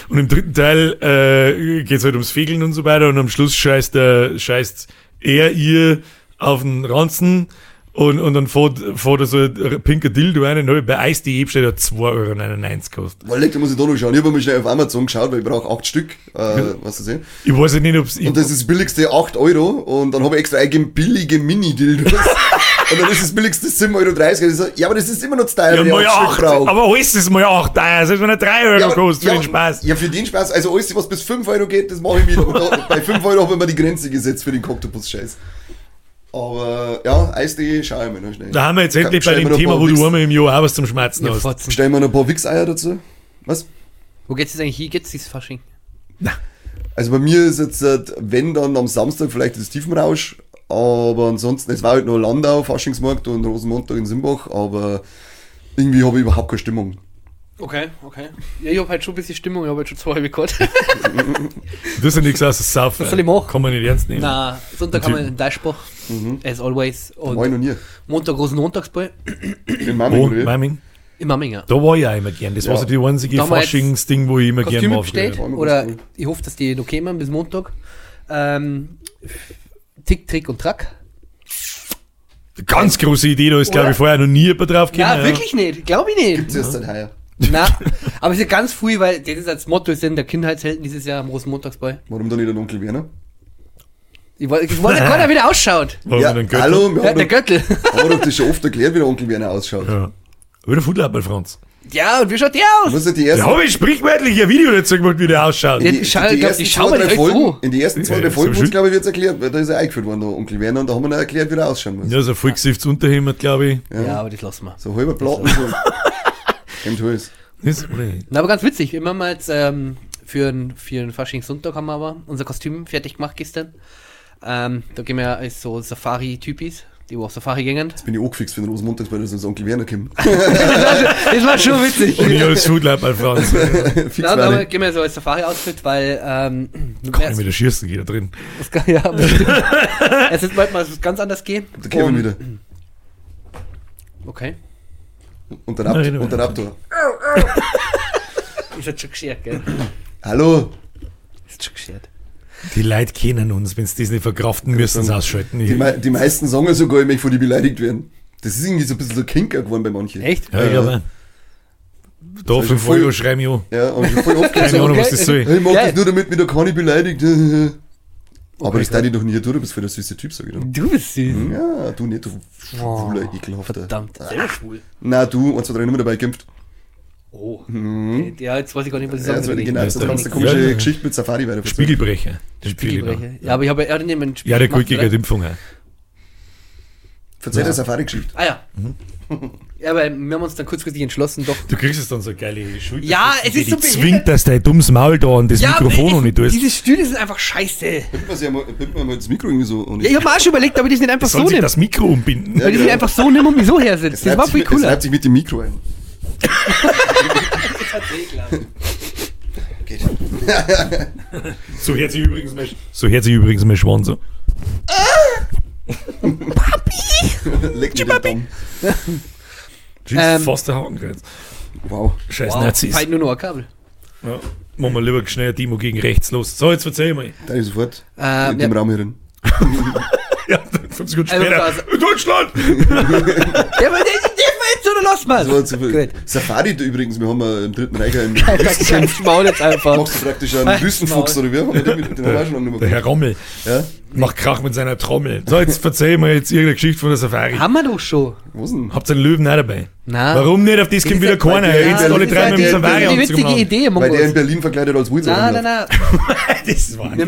Und im dritten Teil äh, geht's halt ums Fegeln und so weiter und am Schluss scheißt, der, scheißt er ihr auf den Ranzen und, und dann fährt, fährt er so ein pinker Dildo rein und bei Eis.de steht er 2,99 Euro gekostet. Weil da muss ich da noch schauen. Ich habe mal schnell auf Amazon geschaut, weil ich brauche acht Stück, äh, was du sehen. Ich weiß nicht, ob's... Ich, Und das ist das billigste 8 Euro und dann habe ich extra eingegeben billige Mini-Dildos. und dann ist das billigste 7,30 Euro. So, ja, aber das ist immer noch zu teuer, ja, wenn ich mal acht Stück acht, brauche. aber alles ist mal acht teuer, selbst wenn er 3 Euro Ja, kostet für ja, den Spaß. Ja, für den Spaß. Also alles, was bis 5 Euro geht, das mache ich da, bei 5 Euro habe ich mir die Grenze gesetzt für den Koktopus-Scheiß. Aber ja, Eis.de schaue ich mir noch schnell. Da haben wir jetzt endlich bei mir dem Thema, wo du einmal im Jahr auch was zum Schmerzen Ihr hast. Fotzen. Stellen wir noch ein paar Wichseier dazu. Was? Wo geht's jetzt eigentlich hin? Geht's dieses Fasching? Also bei mir ist jetzt, wenn dann am Samstag vielleicht das Tiefenrausch, aber ansonsten, es war halt noch Landau, Faschingsmarkt und Rosenmontag in Simbach, aber irgendwie habe ich überhaupt keine Stimmung. Okay, okay. Ja, ich hab halt schon ein bisschen Stimmung, ich hab halt schon zwei gekauft. Das ist ja nichts außer Saufen. Was soll ich machen? Kann man nicht ernst nehmen. Na, Sonntag haben wir einen Deichspach, as always. War ich noch Und nie. Montag großen Montagsball. In? Maiming? In Mamminger. Da war ich auch immer gern. Das war Ja. so die einzige Faschingsding, wo ich immer gern Kostüme war. früher. früher. Oder ich hoffe, dass die noch kommen bis Montag. Ähm, Tick, Trick und Track. Ganz große Idee, da ist, glaube Oder? ich, vorher noch nie jemand drauf gekommen. Ja, wirklich nicht. Glaube ich nicht. Gibt's erst seit heuer. Na, aber es ist ja ganz früh, weil das ist als Motto ist denn der Kindheitshelden dieses Jahr am großen Montagsball. Warum dann nicht der Onkel Werner? Ich wollte, ich wollte gerade, wie der ausschaut. Warum ja, denn Götter? hallo, wir Ja, haben, der Göttel. haben wir doch das schon oft erklärt, wie der Onkel Werner ausschaut. Ja. Wieder Football, Franz. Ja, und wie schaut der aus? Muss ja die Da ersten, habe ich sprichwörtlich ein Video dazu gemacht, wie der ausschaut. Ja, die, ich die glaub, drei direkt Folgen, in die ersten zwei, Ja, drei Folgen so glaube ich, wird's erklärt, weil da ist er eingeführt worden, der Onkel Werner, und da haben wir noch erklärt, wie der ausschauen muss. Ja, so ein vollgesiftes Unterhemd, glaube ich. Ja, aber das lassen wir. So halber Platten, oder nicht? Na, aber ganz witzig. Wir haben jetzt ähm, für einen für einen Faschingssonntag haben wir aber unser Kostüm fertig gemacht gestern. Ähm, da gehen wir als so Safari-Typis, die auf Safari gingen. Bin ich angefixt für den Rosenmontagsball, dass das Onkel Werner kommt. Das war schon witzig. Und ich als Football, Franz. Fix Na, Werner. gehen wir so als Safari-Outfit, weil ähm, Kann ich mit der Schießen geht da drin. das kann, ja, es ist manchmal ganz anders gehen. Der Kevin Und- wieder. Okay. Und der, Rapt Nein, nein, und der. Raptor. Ist jetzt schon geschert, gell? Hallo. Ist schon geschert. Die Leute kennen uns. Wenn sie das nicht verkraften, müssen sie ausschalten. Die, mei die meisten sagen ja sogar, ich möchte von die beleidigt werden. Das ist irgendwie so ein bisschen so Kinker geworden bei manchen. Echt? ja, ich glaube, Da, ist 5 voll- Euro schreibe ich an. Ja, und schon voll oft Keine Ahnung, was das soll. ich mag Geil. das nur, damit mich da keiner beleidigt. Aber Okay, das darf ich doch nie, du, du bist für der süße Typ, sag ich dann. Du bist süß. Ja, du nicht, du schwuler, ekelhafter. Verdammt, selber schwul. Na, du, eins, zwei, drei, Nummer dabei gekämpft. Oh. Okay, Ja, jetzt weiß ich gar nicht, was ich Ja, sagen so, soll. genau, so du nicht. eine komische Ja, ja. Geschichte mit Safari weiter Spiegelbrecher. Der Spiegelbrecher. Spiegelbrecher. Ja, aber ich habe ja nicht einen Ja, der oder? gegen Impfung. Erzähl eine Safari-Geschichte. Ah ja. Ja, aber wir haben uns dann kurzfristig entschlossen, doch. Du kriegst jetzt dann so geile Schulter. Ja, es ist so zwingt, behindert. dass dein dummes Maul da an das Ja, Mikrofon noch nicht es- tust. Diese Stühle sind einfach scheiße. Binden wir, sie mal, das Mikro irgendwie so. Und Ja, ich habe mir auch schon überlegt, aber die sind einfach so Sollen sich nimm. das Mikro umbinden? Weil die sind genau. einfach so nimm und wieso her sind. es Das war viel es cooler. reibt sich mit dem Mikro ein. Geht. So hört sich übrigens mein, so hört sich übrigens mein Schwan so. Leck den Daumen. Jesus, Ähm, fast der Hakenkreuz. Wow. Scheiß Wow, Nazis. fehlt nur noch ein Kabel. Ja. Machen wir lieber schnell ein Demo gegen rechts los. So, jetzt erzähl mal. Da ist sofort Ähm, in dem ja. Raum hier drin. Ja, 50 Minuten Also, später. also- Deutschland! Der war der, jetzt los, Mann. Das war zu viel. Safari übrigens, wir haben äh, im Dritten Reich einen Kein Maul jetzt einfach. Machst du praktisch einen Wüstenfuchs oder wie? Haben wir den, mit- den haben wir schon lange nicht Der Herr Rommel Ja? macht Krach mit seiner Trommel. So, jetzt erzähl mal jetzt irgendeine Geschichte von der Safari. Haben wir doch schon. Was denn? Habt ihr einen Löwen auch dabei? Na. Warum nicht? Auf das kommt ist wieder ja- keiner. Er der- redet alle das drei ist mit dem ja Safari Die witzige anzug Idee, Weil der in. Berlin verkleidet als Wilson Nein, nein, nein. Das war ja,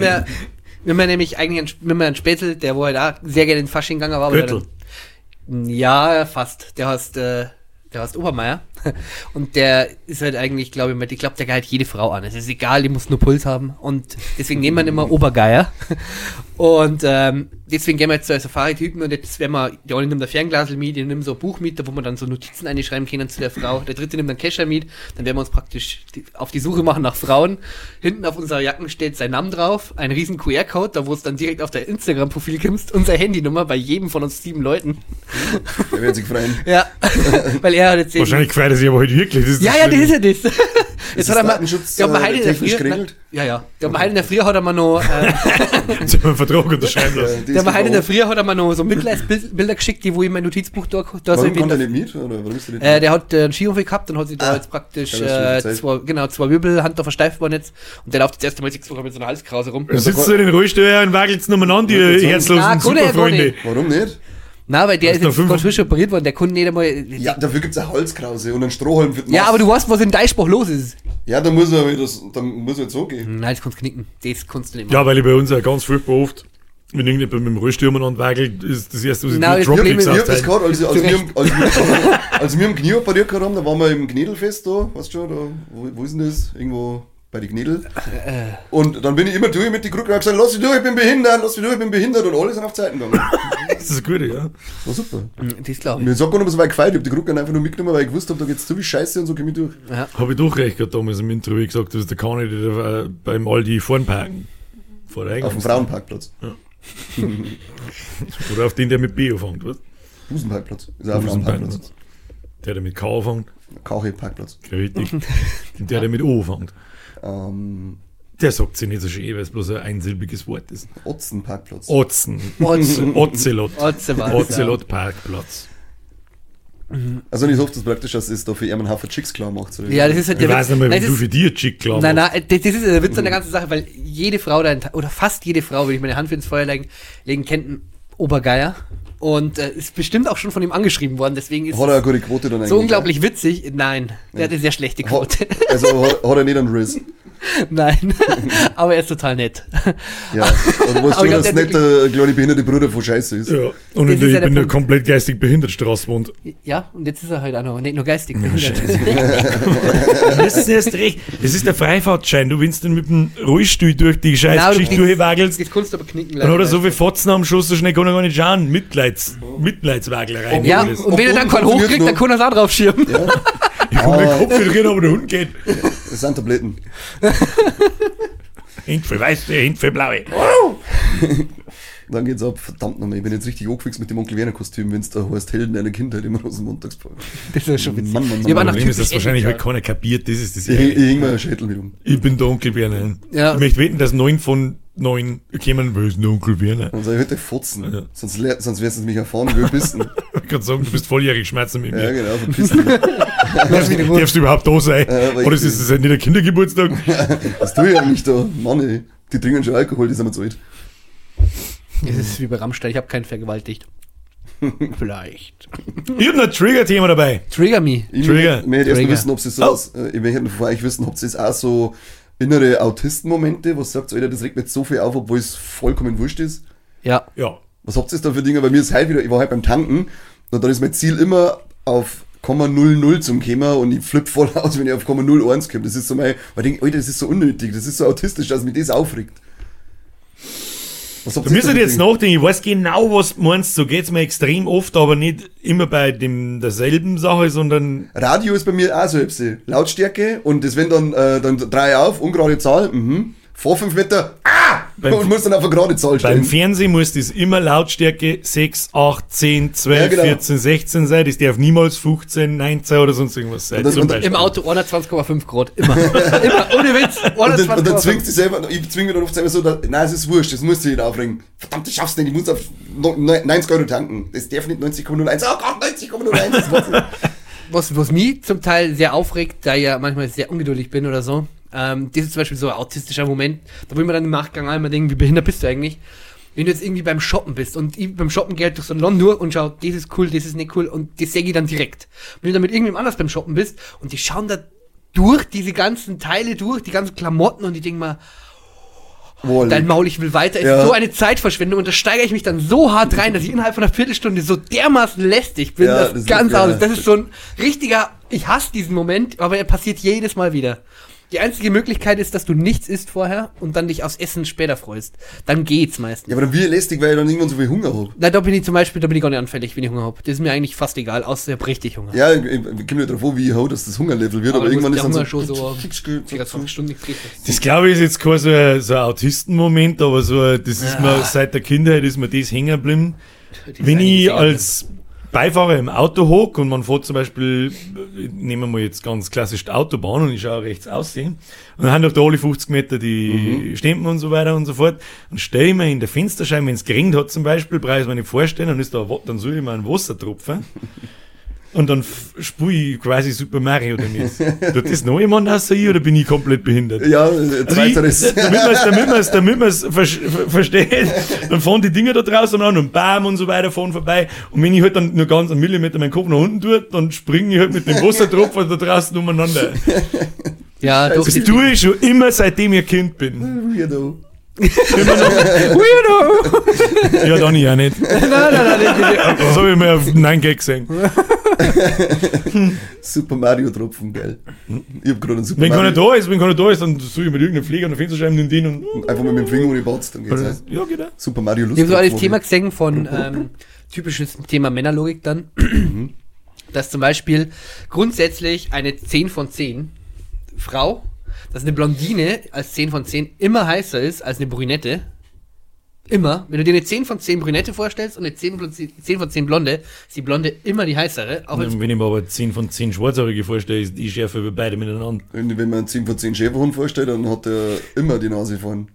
wir haben ja nämlich eigentlich einen, ja einen Spätzl, der wo halt auch sehr gerne in den Fasching gegangen war. aber Gürtel. Ja, fast. Der heißt, äh, der heißt Obermeier. Und der ist halt eigentlich, glaube ich, mit- ich glaube, der geilt jede Frau an. Es ist egal, die muss nur Puls haben. Und deswegen nehmen wir immer Obergeier. Und ähm, deswegen gehen wir jetzt zu Safari-Typen und jetzt werden wir, der eine nimmt ein Fernglasel mit, der nimmt so ein Buch mit, da wo man dann so Notizen einschreiben können zu der Frau. Der dritte nimmt einen Kescher mit, dann werden wir uns praktisch die, auf die Suche machen nach Frauen. Hinten auf unserer Jacken steht sein Name drauf, ein riesen QR-Code, da wo es dann direkt auf der Instagram-Profil kommst, unsere Handynummer bei jedem von uns sieben Leuten. Der wird sich freuen. Ja, weil er hat jetzt Wahrscheinlich gefällt er sich aber heute wirklich. Das ist ja, das ja, das ist ja das. Jetzt hat er mal, hat mal äh, heute in der technisch Früh, geregelt? Na, ja, ja. Der hat mal heute in der Früh hat er mal noch, äh, Jetzt haben wir einen Vertrag unterschreiben Ja, lassen. die der heute in der Früh hat er mal noch so Mitleidsbilder geschickt, die wo ich in mein Notizbuch da, da so Warum irgendwie- kommt er nicht mit? Oder warum ist er nicht Äh, der hat äh, einen Skiunfall gehabt und hat sich da Ah, jetzt praktisch ja, äh, zwei, genau, zwei Wirbel, Hand da versteift worden jetzt. Und der läuft das erste Mal sechs Wochen mit so einer Halskrause rum. Dann sitzt du in den Rollstuhl und wagelst nochmal Ja, die herzlosen er ja Superfreunde. Warum nicht? Na, weil der ist jetzt fünf- ganz frisch operiert worden, der konnte nicht einmal. Ja, dafür gibt es eine Halskrause und einen Strohhalm für den Ja, aber du weißt, was in Deichspruch los ist. Ja, dann muss er halt das, dann muss er jetzt so gehen. Nein, das kannst du knicken. Das kannst du nicht Ja, machen. weil ich bei uns ja ganz furchtbar oft, wenn irgendjemand mit dem Rollstuhl umeinander wagelt, ist das erste, was ich Nein, Problem Dropkicks ist, Ich hab das austeilen. gehabt, als, als, wir, als, wir, als wir im Knie operiert haben, da waren wir im Gnädelfest da, weißt du schon, da, wo, wo ist denn das? Irgendwo bei die Gnädel. Und dann bin ich immer durch mit die Krücke und hab gesagt, lass mich durch, ich bin behindert, lass mich durch, ich bin behindert und alle sind auf Zeiten gegangen. Das ist gut, ja. War super. Das glaube ich. Mir sagt gar nicht, so weit gefeiert, ich hab die Krücke einfach nur mitgenommen, weil ich gewusst habe, da geht's zu wie Scheiße und so komm ich durch. Habe ich doch recht gehabt damals im Intro, wie gesagt, dass der kann nicht äh, beim Aldi vorn parken. Vor der Auf dem Frauenparkplatz. Oder auf den, der mit B anfängt, was? Busenparkplatz. Ist auch ein Frauenparkplatz. Der, der mit K anfängt, Kauche-Parkplatz. richtig. Der, der mit O anfängt. Ähm, Der sagt sich nicht so schön, weil es bloß ein einsilbiges Wort ist. Otzenparkplatz. Otzen. Otzen. Ozelot. Ozelot Parkplatz. Also ich hoffe das praktisch, dass es da für einen Haufen Chicks klar macht. So. Ja, das ist halt Ich der weiß Witz. nicht mehr, Nein, wie das du für dich Chick klar Nein, machst. nein, das ist der Witz an der ganzen Sache, weil jede Frau, da, oder fast jede Frau, würde ich meine Hand für ins Feuer legen, legen kennt einen Obergeier. Und äh, ist bestimmt auch schon von ihm angeschrieben worden, deswegen ist Hat er eine gute Quote dann eigentlich? so unglaublich witzig. Nein, der hat eine sehr schlechte Quote. also hat, hat er nicht einen Riss. Nein, aber er ist total nett. Ja. Und du weißt ich glaub, dass nicht der kleine behinderte Bruder von Scheiße ist. Ja, und Das in der, ja ich bin der der komplett geistig behindert Straßenbund. Ja, und jetzt ist er halt auch noch, nicht nur geistig behindert. Das ist erst recht. Das ist der Freifahrtschein. Du willst dann mit dem Rollstuhl durch die scheiß Nein, du Geschichte kriegst- durchwagelst. Das kannst du aber knicken Dann hat er so leider. viel Fotzen am Schuss, so schnell kann er gar nicht schauen. Mitleids, Mitleidswaglerei. Ja, und wenn er dann keinen hochkriegt, dann kann er es auch drauf schirmen. Ich komme den Kopf nicht drin, aber der Hund geht. Das sind Tabletten. Hint für weiß, der Hint für blaue. Dann geht's ab. Verdammt nochmal, ich bin jetzt richtig angefixt mit dem Onkel Werner Kostüm, wenn's da heißt Helden einer Kindheit im Rosenmontagsfall. Das ist schon witzig. Mann, Mann, Mann, waren Mann. nach Problem ist, typisch wahrscheinlich halt keiner kapiert. Das ist das Ich, ich Ärgerliche. häng mir Schädel mit um. Ich bin der Onkel Werner. Ja. Ich möchte wetten, dass neun von neun kämen, wer ist der Onkel Werner? Dann sag ich, heute Fotzen. Ja. Sonst, sonst wirst du mich erfahren, wie du bist. wollte gerade sagen, du bist volljährig, schmerzen mit Ja, mir. genau, verpiss dich. Darfst, du überhaupt da sein? Ja, Oder ich- ist das nicht der Kindergeburtstag? Was tue ich eigentlich da? Mann, ey. Die trinken schon Alkohol, die sind mir zu alt. Es ist wie bei Rammstein, ich habe keinen vergewaltigt. Vielleicht. Ich habe noch ein Trigger-Thema dabei. Trigger me. Ich Trigger. möchte erst mal Trigger. wissen, ob sie so Oh. aus, äh, ich möchte von euch wissen, ob sie auch so innere Autistenmomente, was sagt Alter, das regt mir jetzt so viel auf, obwohl es vollkommen wurscht ist. Ja. Ja. Was habt ihr da für Dinge? Bei mir ist halt wieder, ich war halt beim Tanken und dann ist mein Ziel immer auf 0,00 zum Komma und ich flipp voll aus, wenn ich auf 0,01 komme. Das ist so mein, weil ich denke, Alter, das ist so unnötig, das ist so autistisch, dass mich das aufregt. Was Da müsst ihr jetzt nachdenken, ich weiß genau, was du meinst, so geht's mir extrem oft, aber nicht immer bei dem derselben Sache, sondern Radio ist bei mir auch so etwas. Lautstärke und das wenn dann, äh, dann drei auf, ungerade Zahl, mhm. Vor fünf Meter, ah! Beim- und muss dann auf eine gerade Zahl beim stellen. Fernsehen muss das immer Lautstärke 6, 8, 10, 12, Ja, genau. 14, 16 sein, das darf niemals 15, 19 oder sonst irgendwas sein. Das-. Im Auto 120,5 Grad. Immer. Immer. Ohne Witz. Und dann, und dann 120,5. zwingst du selber, ich zwing mich dann oft selber so, da, nein, es ist wurscht, das musst du nicht aufregen. Verdammt, das schaffst du nicht, ich muss auf no- neun- 90 Euro tanken. Das darf nicht 90,01. Oh Gott, 90,01, das war's nicht. was, was mich zum Teil sehr aufregt, da ich ja manchmal sehr ungeduldig bin oder so, ähm, das ist zum Beispiel so ein autistischer Moment, da will man dann im Nachgang einmal denken, wie behindert bist du eigentlich? Wenn du jetzt irgendwie beim Shoppen bist und ich beim Shoppen gehe halt durch so ein Land und schau, das ist cool, das ist nicht cool und das sehe ich dann direkt. Wenn du dann mit irgendjemand anders beim Shoppen bist und die schauen da durch diese ganzen Teile durch, die ganzen Klamotten und die denken mal, Wohl. dein Maul, ich will weiter. Ja. ist so eine Zeitverschwendung und da steigere ich mich dann so hart rein, dass ich innerhalb von einer Viertelstunde so dermaßen lästig bin, Ja, das, das ist- ganz aus. Das ist so ein richtiger, ich hasse diesen Moment, aber er passiert jedes Mal wieder. Die einzige Möglichkeit ist, dass du nichts isst vorher und dann dich aufs Essen später freust. Dann geht's meistens. Ja, aber dann wie lästig, weil ich dann irgendwann so viel Hunger habe. Na, da bin ich zum Beispiel, da bin ich gar nicht anfällig, wenn ich Hunger habe. Das ist mir eigentlich fast egal, außer ich hab richtig Hunger. Ja, ich, ich komme nicht drauf an, wie ich hau, dass das Hungerlevel wird, Aber aber, irgendwann ist dann Hunger so. schon so- 24 Stunden. Das glaube ich ist jetzt kein so ein, so ein Autistenmoment, aber so, das ist mir seit der Kindheit ist mir das hängen geblieben. Wenn ich als Beifahrer im Auto hock und man fährt zum Beispiel, nehmen wir mal jetzt ganz klassisch die Autobahn und ich schaue rechts aussehen. Und dann haben doch da alle 50 Meter die Stempel und so weiter und so fort. Und stelle ich mir in der Fensterscheibe, wenn es geregnet hat zum Beispiel, brauche ich mir nicht vorstellen, dann ist da, dann soll ich mir einen Wassertropfen und dann spule ich quasi Super Mario damit. Tut das noch jemand außer ich oder bin ich komplett behindert? Ja, äh, Also ich, zweiteres. damit man es damit man's, damit man's ver ver versteht, dann fahren die Dinger da draußen an und bam und so weiter fahren vorbei. Und wenn ich halt dann nur ganz einen Millimeter meinen Kopf nach unten tue, dann springe ich halt mit dem Wasserdropfen da draußen umeinander. Ja, doch. Das tue ich schon immer, seitdem ich Kind bin. Weirdo. Weirdo! Ja, ich auch nicht. nein, nein, nein. Das habe ich mal auf 9 Gag gesehen. Super Mario Tropfen, geil. Ich hab gerade einen Super Wenn keiner Mario. da ist, wenn keiner da ist, dann suche ich mit irgendeinem Flieger an der Fensterscheibe in den und. Einfach mal mit dem Finger und die Batz, dann geht's heiß. Ja, geht auch. Super Mario Lust. Ich habe so alles Thema gesehen von ähm, typisches Thema Männerlogik dann. dass zum Beispiel grundsätzlich eine 10 von 10 Frau, dass eine Blondine als 10 von 10 immer heißer ist als eine Brünette. Immer. Wenn du dir eine 10 von 10 Brünette vorstellst und eine 10 von 10, 10 von 10 Blonde, ist die Blonde immer die heißere. Auch wenn Wenn ich mir aber 10 von 10 Schwarzhaarige vorstelle, ist die schärfer wie beide miteinander. Wenn wenn man einen 10 von 10 Schäferhund vorstellt, dann hat er immer die Nase vorn.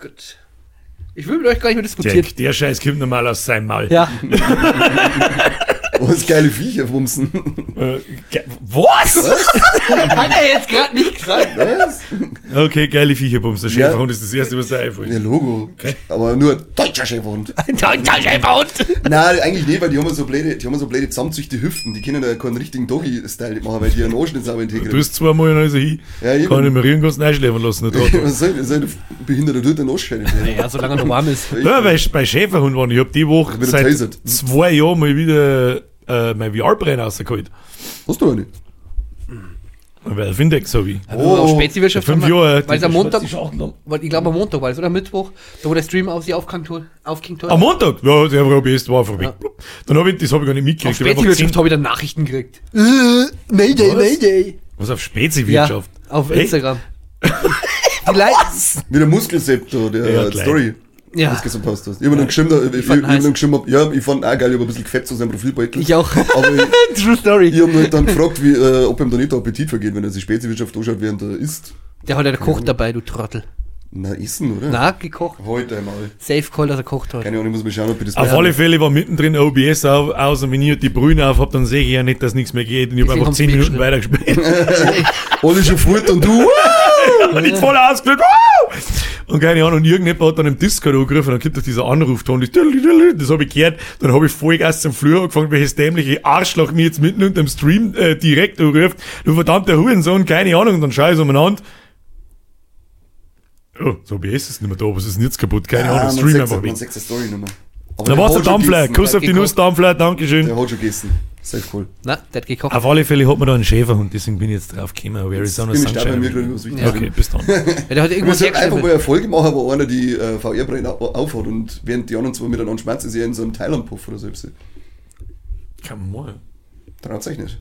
Gut. Ich will mit euch gar nicht mehr diskutieren. Der, der Scheiß kommt normal aus seinem Maul. Ja. Was geile Viecher wumsen. Äh, ge- was? Hat er jetzt gerade nicht gesagt? Was? Okay, geile Viecherbums. Der Ja. Schäferhund ist das erste, was da einfällt. Ja, Logo. Aber nur deutscher Schäferhund. Ein deutscher Schäferhund. Nein, eigentlich nicht, weil die haben so blöde, die haben so blöde zusammenzüchte Hüften. Die können da keinen richtigen Doggy-Style machen, weil die einen Arsch nicht sauber Du integrieren. bist zweimal in also hin. Ja, eben. Kann ich mir rühren, kannst du einschläfern lassen. Der. Was soll, soll der Behinderter tut, den Arsch scheinen. Naja, solange er noch warm ist. Ja, weil ich bei Schäferhund waren. Ich hab die Woche seit zwei Jahren mal wieder äh, mein VR-Brenner rausgeholt. Hast du eine? Weil Findex habe ich. Oh, auf Oh, Speziwirtschaft fünf Jahre. Weil es am Montag, weil ich glaube am Montag war es, oder Mittwoch, da wo der Stream auf sie aufgehängt hat. Am Montag? Ja, der war best, war einfach weg. Dann hab ich, das habe ich gar nicht auf mitgekriegt. Ich einfach Speziwirtschaft habe ich dann Nachrichten gekriegt. Äh, Mayday, Was? Mayday. Was auf Speziwirtschaft? Ja, auf? Instagram. Die Leute, Wie der Muskelseptor, der Ja, gleich. Story. Ja. Das gestern passt hast. Ich hab mir dann geschrieben, ich, ich, ich, heiß. geschrieben, ja, ich fand auch geil, ich hab ein bisschen gefetzt zu seinem Profilbeutel. ich auch. Aber ich, True Story. ich hab ihn halt dann gefragt, wie, äh, ob ihm da nicht der Appetit vergeht, wenn er sich Speziwirtschaft anschaut, während er isst. Der hat ja der Koch dabei, du Trottel. Na, essen, oder? Na, gekocht. Heute einmal. Safe Call, dass er gekocht hat. Keine Ahnung, ich muss mal schauen, ob ich das Auf alle Fälle war mittendrin OBS auf, aus und wenn ich die Brüne auf hab, dann sehe ich ja nicht, dass nichts mehr geht. Und ich habe einfach 10 haben's Minuten weitergespielt. Alle schon fort und du. und ich voll ausgelöst. Und keine Ahnung, und irgendjemand hat dann im Discord angerufen, dann gibt es dieser Anrufton, das, das habe ich gehört, dann habe ich Vollgas zum Flur angefangen, welches dämliche Arschloch mir jetzt mitten unter dem Stream äh, direkt anruft, du verdammter Hurensohn, keine Ahnung, und dann so umeinander. Oh, so OBS ist nicht mehr da, was ist denn jetzt kaputt? Keine Ahnung, Stream einfach man weg. sagt eine Nochmal. Da war's der Dampfler, Kuss auf die Nuss, Dampfler, Dankeschön. Der hat schon gegessen. Sehr cool. Na, der hat gekocht. Auf alle Fälle hat man da einen Schäferhund, deswegen bin ich jetzt drauf gekommen, aber Arizona Bin ich stark bei mir, Sunshine. ich, was wichtig Ja. Okay, bis dann. Ja, der hat Ich muss irgendwas sagen, einfach mal eine Folge machen, wo einer die äh, VR-Brille au- aufhat und während die anderen zwei miteinander schmerzen, ist er in so einem Thailand-Puff oder so. Kann man mal. Sich nicht.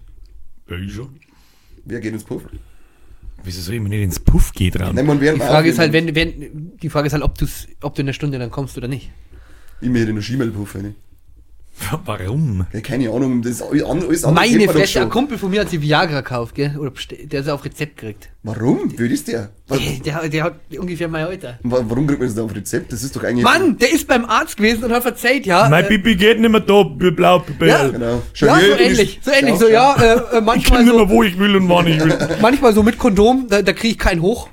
Ja, ich schon. Wer geht ins Puff? Wieso soll ich mir nicht ins Puff gehen dran? Nein, man während Die Frage ist halt, wenn, wenn, die Frage ist halt, ob, ob du in einer Stunde dann kommst oder nicht. Ich mir hätte einen Schimmel-Puff rein. Warum? Ja, keine Ahnung, das ist alles andere Meine Fresse, ein Kumpel von mir hat sich Viagra gekauft, gell? Oder der ist auf Rezept gekriegt. Warum? Wie ist der? Der, der hat ungefähr mein Alter. wa- Warum kriegt man das da auf Rezept? Das ist doch eigentlich. Mann, der ist beim Arzt gewesen und hat verzeiht, ja. Mein äh, Pipi geht nicht mehr da, blau, Ja. Genau. Schau ja, hier, so bin ich- ähnlich, so ähnlich, Schau, so schau. ja, äh, äh, Ich manchmal kann nicht so, mehr, wo ich will und wann ich will. manchmal so mit Kondom, da, da kriege ich keinen hoch.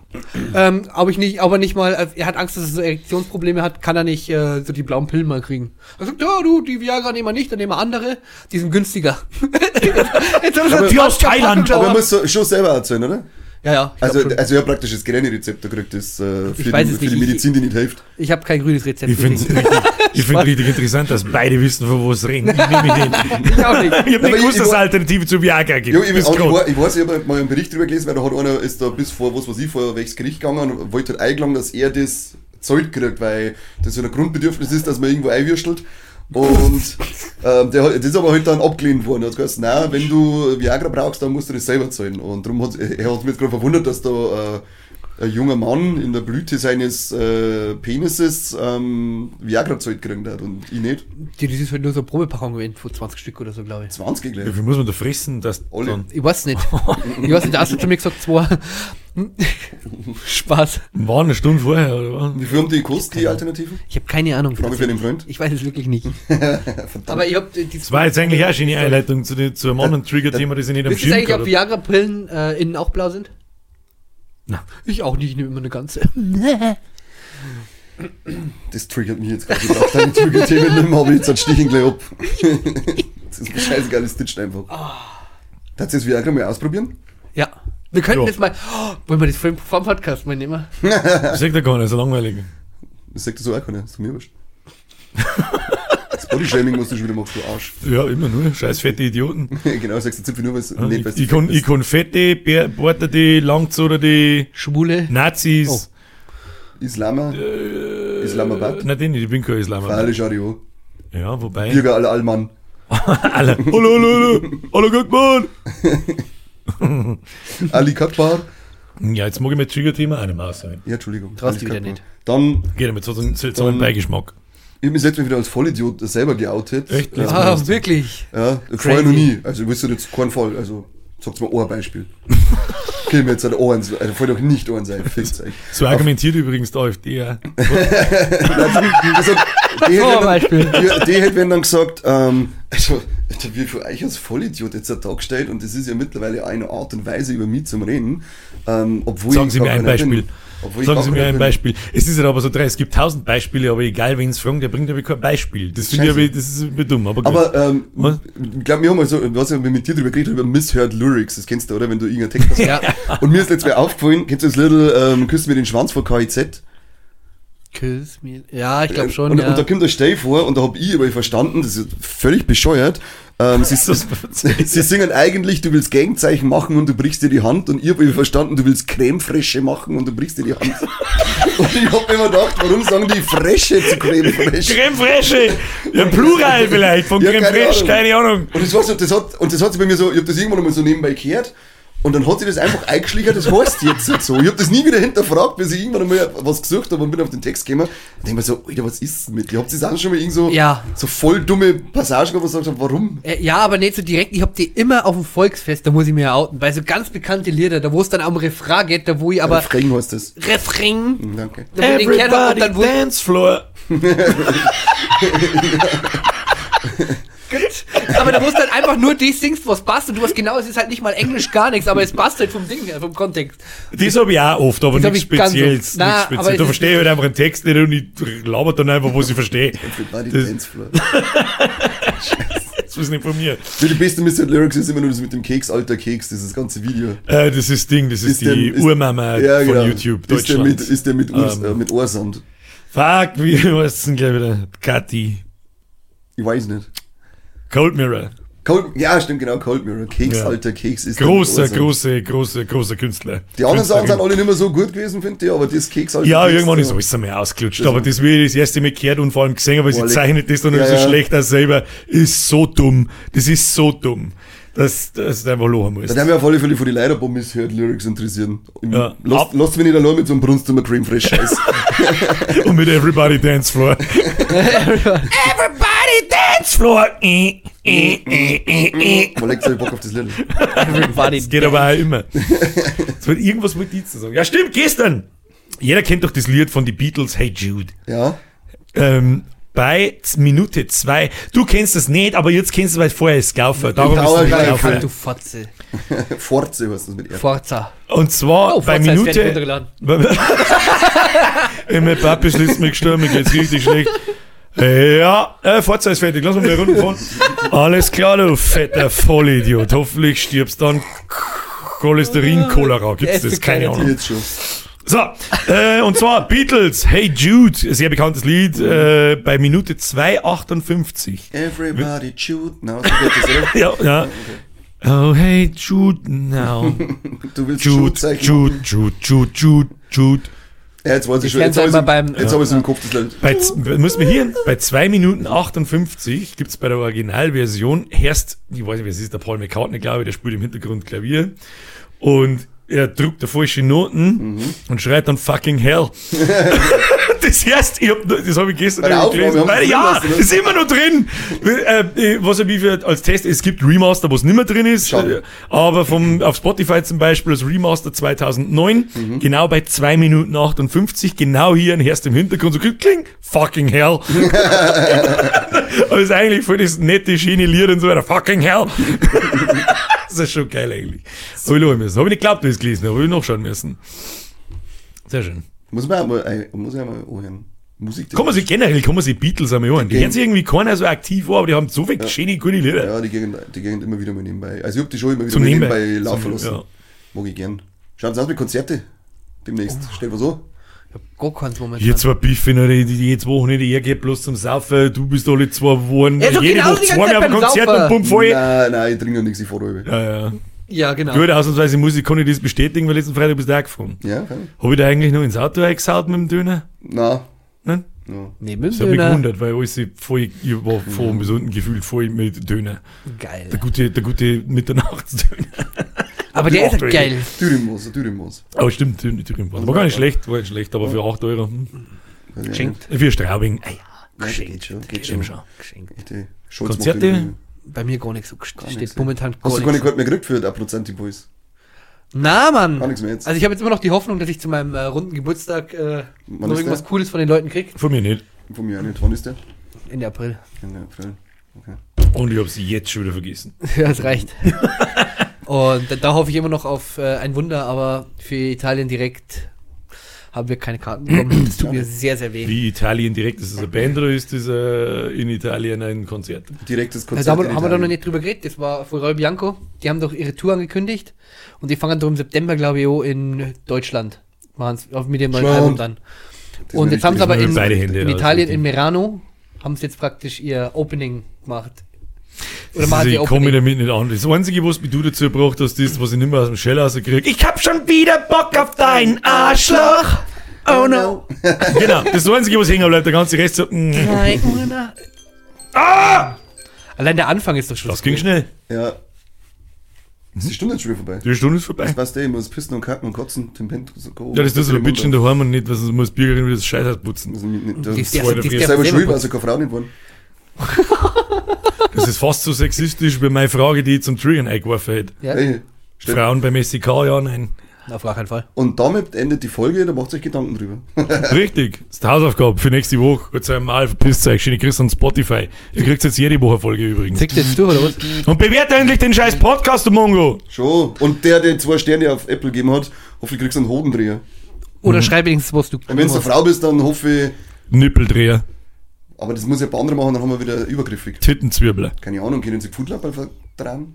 Ähm, aber ich nicht, aber nicht mal, er hat Angst, dass er so Erektionsprobleme hat, kann er nicht äh, so die blauen Pillen mal kriegen. Er sagt, ja, du, die Viagra nehmen wir nicht, dann nehmen wir andere, die sind günstiger. Jetzt haben Aber- sie Die aus Thailand, Aber man Aber muss schon selber erzählen, oder? Ja, ja, ich, Also, schon. also ich habe praktisch das Geländerezept gekriegt, das äh, für, weiß die, es für die. Medizin, die nicht hilft. ich habe kein grünes Rezept. Ich finde es richtig, ich find's richtig interessant, dass beide wissen, von wo es reden. Ich nehme mich hin. ich auch nicht. Ich habe nicht ich- gewusst, dass es Alternative zu Viagra gibt. Ja, ich, ich, war- ich weiß, ich habe mal einen Bericht drüber gelesen, weil da hat einer, ist da bis vor, was weiß ich, vor welches Gericht gegangen und wollte halt eingelangen, dass er das Zeug kriegt, weil das so ein Grundbedürfnis ist, dass man irgendwo einwürstelt. Und ähm, der, hat- das ist aber halt dann abgelehnt worden. Er hat gesagt, nein, wenn du Viagra brauchst, dann musst du das selber zahlen. Und darum hat er hat mich jetzt gerade verwundert, dass da äh, ein junger Mann in der Blüte seines äh, Penises ähm, Viagra zahlt gekriegt hat und ich nicht. Die, das ist halt nur so eine Probepackung gewesen, von 20 Stück oder so, glaube ich. 20 Wie gleich. viel muss man da fressen, dass Alle. Ich weiß nicht. Ich weiß nicht, der Arzt hat zu mir gesagt, zwei. Spaß. war eine Stunde vorher, oder? Wie viel haben die gekostet, die Alternativen? Ich habe keine Ahnung. Frage für den Freund. Ich weiß es wirklich nicht. Aber ich habe die Das war jetzt eigentlich auch schon eine Einleitung zu, den, zu einem anderen Trigger-Thema, das ich nicht am Wisst ihr Schirm eigentlich, ob. Viagra-Pillen äh, innen auch blau sind? Na. Ich auch nicht, ich nehme immer eine ganze. Das triggert mich jetzt gerade. Ich brauche deine Trigger-Themen nicht mehr, aber jetzt stehe ich gleich ab. das ist ein scheißegal, das titscht einfach. Darfst du das Viagra mal ausprobieren? Ja. Wir könnten das mal. Oh, wollen wir das vor dem, vor dem Podcast mal nehmen? Das sagt er gar nicht, so langweilig. Das sagt dir so auch keiner, das ist mir wurscht. Das Bodyshaming musst du schon wieder machen, du Arsch. Ja, immer nur, scheiß fette Idioten. genau, sagst du ziemlich nur, weil es Ja, nicht ich, weißt. ich, kann, ich kann fette, Bär- borderte, langzoderte Schwule. Nazis. Oh. Islama, Islamabad, Nein, den nicht, ich bin kein Islam. Freilich Ario, Ja, wobei. Bürger alle Allmann. Alle. Hallo, hallo, hallo. Hallo, guck mal. Ali Kakbar. Ja, jetzt mag ich mein Trigger-Thema auch nicht mehr aussehen. Ja, Entschuldigung. Traust du wieder nicht. Dann, Geht ja mit so einem seltsamen Dann- Beigeschmack. ich habe mich selbst mal wieder als Vollidiot selber geoutet. Echt? Ja, Ah, wirklich? ja vorher noch nie. Also, ich wüsste jetzt keinen Fall. Also, sag's mal ein Beispiel. Okay, mir jetzt halt Ohren, also, voll doch nicht Ohren sein. Euch. So argumentiert übrigens die AfD. Ja. Also, die, ein hätte die, die hätte dann gesagt, ähm, also, wie für euch als Vollidiot jetzt ein Tag stellt und das ist ja mittlerweile eine Art und Weise über mich zum Reden, ähm, obwohl Sagen Sie mir ein bin. Beispiel. Ich Sagen Sie mir ein bin. Beispiel. Es ist ja aber so drei, es gibt tausend Beispiele, aber egal wen es fragen, der bringt aber kein Beispiel. Das finde ich das ist aber dumm. Aber. Aber ähm, Was? ich glaube, wir haben mal so, was ich mit dir drüber geredet habe, über Misheard Lyrics, das kennst du, oder? Wenn du irgendeinen Text hast. Ja. Und mir ist letztes Mal aufgefallen, kennst du das Little ähm, Küssen mir den Schwanz von KIZ? Küss mir. Ja, ich glaube schon. und, ja. und da kommt der Stell vor und da hab ich aber verstanden, das ist völlig bescheuert. Ähm, sie, sie singen eigentlich, du willst Gegenzeichen machen und du brichst dir die Hand und ich habe verstanden, du willst Cremefresche machen und du brichst dir die Hand. und ich hab mir immer gedacht, warum sagen die Fresche zu Cremefresche? Creme Fraiche! Ja, Plural vielleicht, von Ja, Creme keine keine Ahnung. Und das, war so, das, hat, und das hat sich bei mir so, ich habe das irgendwann mal so nebenbei gehört Und dann hat sich das einfach eingeschlichen, das heißt jetzt halt so. Ich habe das nie wieder hinterfragt, bis ich irgendwann einmal was gesucht habe und bin auf den Text gekommen. Und denke mir so, Alter, was ist denn mit dir? Habt ihr das auch schon mal irgend so, Ja. so voll dumme Passagen gehabt, wo ich gesagt warum? Äh, Ja, aber nicht so direkt. Ich hab die immer auf dem Volksfest, da muss ich mir ja outen. Bei so ganz bekannte Lieder, da wo es dann am Refrain geht, da wo ich aber. Refrain heißt das. Refrain. Hm, Danke. Da wo ich den gehört hab und dann wo dance floor. Aber da musst du dann einfach nur die singst, was passt und du hast genau, es ist halt nicht mal Englisch gar nichts, aber es passt halt vom Ding her, vom Kontext. Das habe ich auch oft, aber nichts Spezielles. oft. Na, nichts Spezielles. Da verstehe ich halt einfach den Text nicht und ich laber dann einfach, was ich verstehe. Das- ist nicht von mir. Ja, Die beste Mr. Lyrics ist immer nur das mit dem Keks, alter Keks, dieses ganze Video. Äh, das ist Ding, das ist, der- die ist- Urmama ja, von genau. YouTube, Ist der Deutschland. mit, ist der mit, Urs, Ähm. äh, mit? Fuck, wie heißt denn gleich wieder? Kathi. Ich weiß nicht. Cold Mirror. Cold, ja, stimmt, genau, Cold Mirror. Keks, Ja. alter Keks ist Großer, Ohrsound. großer, großer, großer Künstler. Die anderen Sachen sind alle nicht mehr so gut gewesen, finde ich, aber das Keks, alter Ja, Keks, irgendwann ja. ist alles einmal ausgelutscht. Das aber das, wie ich das erste Mal gehört und vor allem gesehen habe, weil sie zeichnet das dann ja, so ja. schlecht als selber, ist so dumm. Das ist so dumm. dass das einfach lachen muss. Da haben wir auf alle Fälle von den Leiderbomben hört Lyrics interessieren. Ja. Lasst, lasst mich nicht allein mit so einem Brunst und Cream Fresh Scheiß. Und mit Everybody Dance Floor. Everybody Floor. Äh, äh, äh, äh, äh. Mal legt euch Bock auf das Lied. Everybody Das geht aber auch immer. Es wird irgendwas mit dir zu sagen. Ja, stimmt, gestern. Jeder kennt doch das Lied von den Beatles, Hey Jude. Ja? Ähm, bei Minute zwei. Du kennst das nicht, aber jetzt kennst du es, weil vorher ist gelaufen. Darum ist es gelaufen. du Fotze. Forze heißt das mit R. Forza. Und zwar Oh, bei Forza ist Minute. mein Papi ist letztes Mal gestorben, mir geht's richtig schlecht. Ja, äh, Fahrzeug ist fertig, lass mal wieder runterfahren. Alles klar, du fetter Vollidiot. Hoffentlich stirbst dann Cholesterin-Cholera. Gibt's das? Keine. Ahnung. So, äh, und zwar Beatles, Hey Jude, sehr bekanntes Lied, äh, bei Minute 2,58. Everybody das, oder? Ja, ja. Oh, hey Jude now. Du willst Jude. Jude, Jude, Jude, Jude, Jude. Ja, jetzt weiß ich Ich schon. lern's Jetzt habe ich einmal es im- beim- jetzt habe ich es im Kopf, das Lied. Bei, muss man hier, bei 2 Minuten 58 gibt's bei der Originalversion erst, ich weiß nicht, wer es ist, der Paul McCartney, glaube ich, der spielt im Hintergrund Klavier und er drückt da falsche Noten Mhm. und schreit dann fucking hell. das heißt, ich hab, das habe ich gestern Bei, sie ja, drin ist immer noch drin. Äh, was ich wie für, als Test, es gibt Remaster, was nicht mehr drin ist, Schade. äh, aber vom, auf Spotify zum Beispiel das Remaster 2009, Mhm. genau bei 2 Minuten 58, genau hier ein Herst im Hintergrund, so kling, fucking hell. Aber ist eigentlich voll das nette, schöne Lied und so weiter, fucking hell. Das ist schon geil eigentlich. Hab ich lachen müssen. Hab ich nicht geglaubt, wie ich es gelesen habe, hab ich nachschauen müssen. Sehr schön. Muss man mal, ein- muss ich auch mal anhören. Musik. Kann man sich generell, kann man sich Beatles einmal hören. Die hören sich irgendwie keiner so aktiv an, aber die haben so viele schöne, gute Lieder. Ja, die gehen, die gehen immer wieder mal nebenbei. Also ich hab die schon immer wieder Zum mal Nebenbei. nebenbei laufen Zum- lassen. ja. Mag ich gern. Schauen Sie aus mit Konzerte. Demnächst. Oh. Steht was so? Ich hab gar keins momentan. Hier zwei Biffe, die, die jede Woche nicht, ihr geht bloß zum Saufen, du bist alle zwei Wochen, Ja, jede genau Woche zweimal beim Konzert Saufen. und bumm voll. Nein, nein, ich trinke noch nichts, ich fahre rüber. Ja, ja. Ja, genau. Gut, ausnahmsweise muss ich, kann ich das bestätigen, weil letzten Freitag bist du auch gefahren. Ja, kann ich. Hab ich da eigentlich noch ins Auto eingesaut mit dem Döner? Nein. Nein? Ja. Mit Das dem hat mich Döner. gewundert, weil alles voll, ich war von oben bis unten gefühlt voll mit Döner. Geil. Der gute, der gute Mitternachtsdöner. Aber der ist ja geil. Thüringenmoos, Thüringenmoos. Aber stimmt, Thüringen war. Gar nicht schlecht, war nicht schlecht, aber für 8 Euro. Hm. Geschenkt. Für Straubing. Ah ja, Geschenkt. geht schon, geht schon. schon. Geschenkt. Konzerte? Bei mir gar nichts so Gar steht nichts, momentan Hast du gar gar nicht mehr gekriegt für den Prozent Impuls? Na, Mann. Gar nichts mehr jetzt. Also ich habe jetzt immer noch die Hoffnung, dass ich zu meinem äh, runden Geburtstag äh, Wann noch ist irgendwas der? Cooles von den Leuten krieg. Von mir nicht. Von mir auch nicht. Wann ist der? Ende April. Ende April. Okay. Und ich hab's jetzt schon wieder vergessen. ja, das reicht. Und da, da hoffe ich immer noch auf äh, ein Wunder, aber für Italien direkt haben wir keine Karten bekommen. Das tut mir sehr, sehr weh. Wie Italien direkt, ist das eine Band oder ist das äh, in Italien ein Konzert? Direktes Also Konzert. da haben, haben wir da noch nicht drüber geredet. Das war von Roy Bianco. Die haben doch ihre Tour angekündigt. Und die fangen doch im September, glaube ich, auch in Deutschland. Auf mit dem neuen Schon. Album dann. Das Und jetzt haben sie aber in, in Italien, in Merano, haben sie jetzt praktisch ihr Opening gemacht. Oder Also ich komme Opening. damit nicht an. Das Einzige, was mich du dazu gebracht hast, ist, was ich nicht mehr aus dem Shell rauskriege. Ich hab schon wieder Bock auf dein Arschloch. Oh no. genau, das ist das Einzige, was hängen bleibt. Der ganze Rest so, mm, Ah! Allein der Anfang ist doch schon. das ging schnell. Ja. Ist die Stunde schon wieder vorbei? Die Stunde ist vorbei. Das weißt du, ich muss pissen und kacken und kotzen, den Pent. Ja, das ist so ein Bitch in daheim und nicht, was muss Bürgerin wieder das Scheiß putzen. Das ist nicht- Die- das ist die- selber die- schuld, weil sie keine Frau nicht waren. Das ist fast so sexistisch wie meine Frage, die ich zum Triggern eingeworfen hätte. Ja, Hey. Frauen beim SEK, ja, nein. auf gar keinen Fall. Und damit endet die Folge, da macht euch Gedanken drüber. Richtig, das ist die Hausaufgabe für nächste Woche. Gut, sei mal, verpisst euch, schöne Grüße an Spotify. Ihr kriegt jetzt jede Woche Folge übrigens. Zickt jetzt durch, oder was? Und bewertet endlich den scheiß Podcast, du Mongo. Schon. Und der, der zwei Sterne auf Apple gegeben hat, hoffe ich kriegst einen Hodendreher. Oder Mhm. schreib wenigstens, was du. Und wenn du eine Frau bist, dann hoffe ich, Nippeldreher, aber das muss ja bei anderen machen, dann haben wir wieder übergriffig. Tittenzwirbler. Keine Ahnung, können sie Foodlappel vertragen?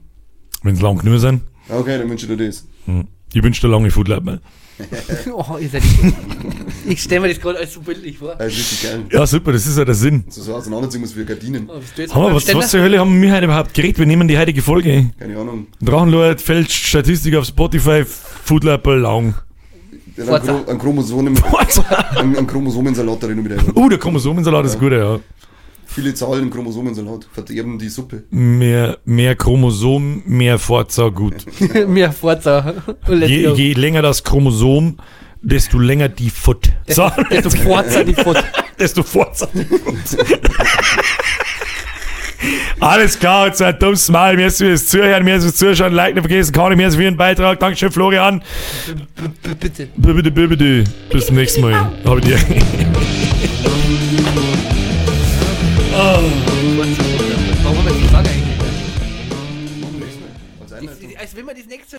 Wenn's lang genug sind. Okay, dann wünsche ich dir das. Hm. Ich wünsche dir lange Foodlab mal. Oh, ihr seid. ich stelle mir das gerade alles so bildlich vor. Das ist richtig geil. Ja, super, das ist ja der Sinn. So, so auseinanderziehen muss wie Gardinen. Oh, Hammer, was, was zur Hölle haben wir heute überhaupt geredet? Wir nehmen die heutige Folge. Keine Ahnung. Drachenlord fälscht Statistik auf Spotify, Foodlab lang. Forza. einen, Chro- einen Chromosomen, einen, einen Chromosomensalat drin wieder. Uh, der Chromosomensalat ist gut, ja. Viele Zahlen im Chromosomensalat verderben die Suppe. Mehr, mehr Chromosom, mehr Forza, gut. Mir Forza. Je, je länger das Chromosom, desto länger die Foot. So, Desto Forza die Foot. desto Forza die Foot. Alles klar, jetzt ein dummes Mal. Mir ist fürs Zuhören, mir ist fürs Zuschauen, liken, nicht vergessen, kann ich mir für Ihren Beitrag. Dankeschön, Florian. B- Bitte. Bitte, bitte, Bis zum nächsten Mal. Habe dir. Warum haben wir die Frage eigentlich? Als wenn man das nächste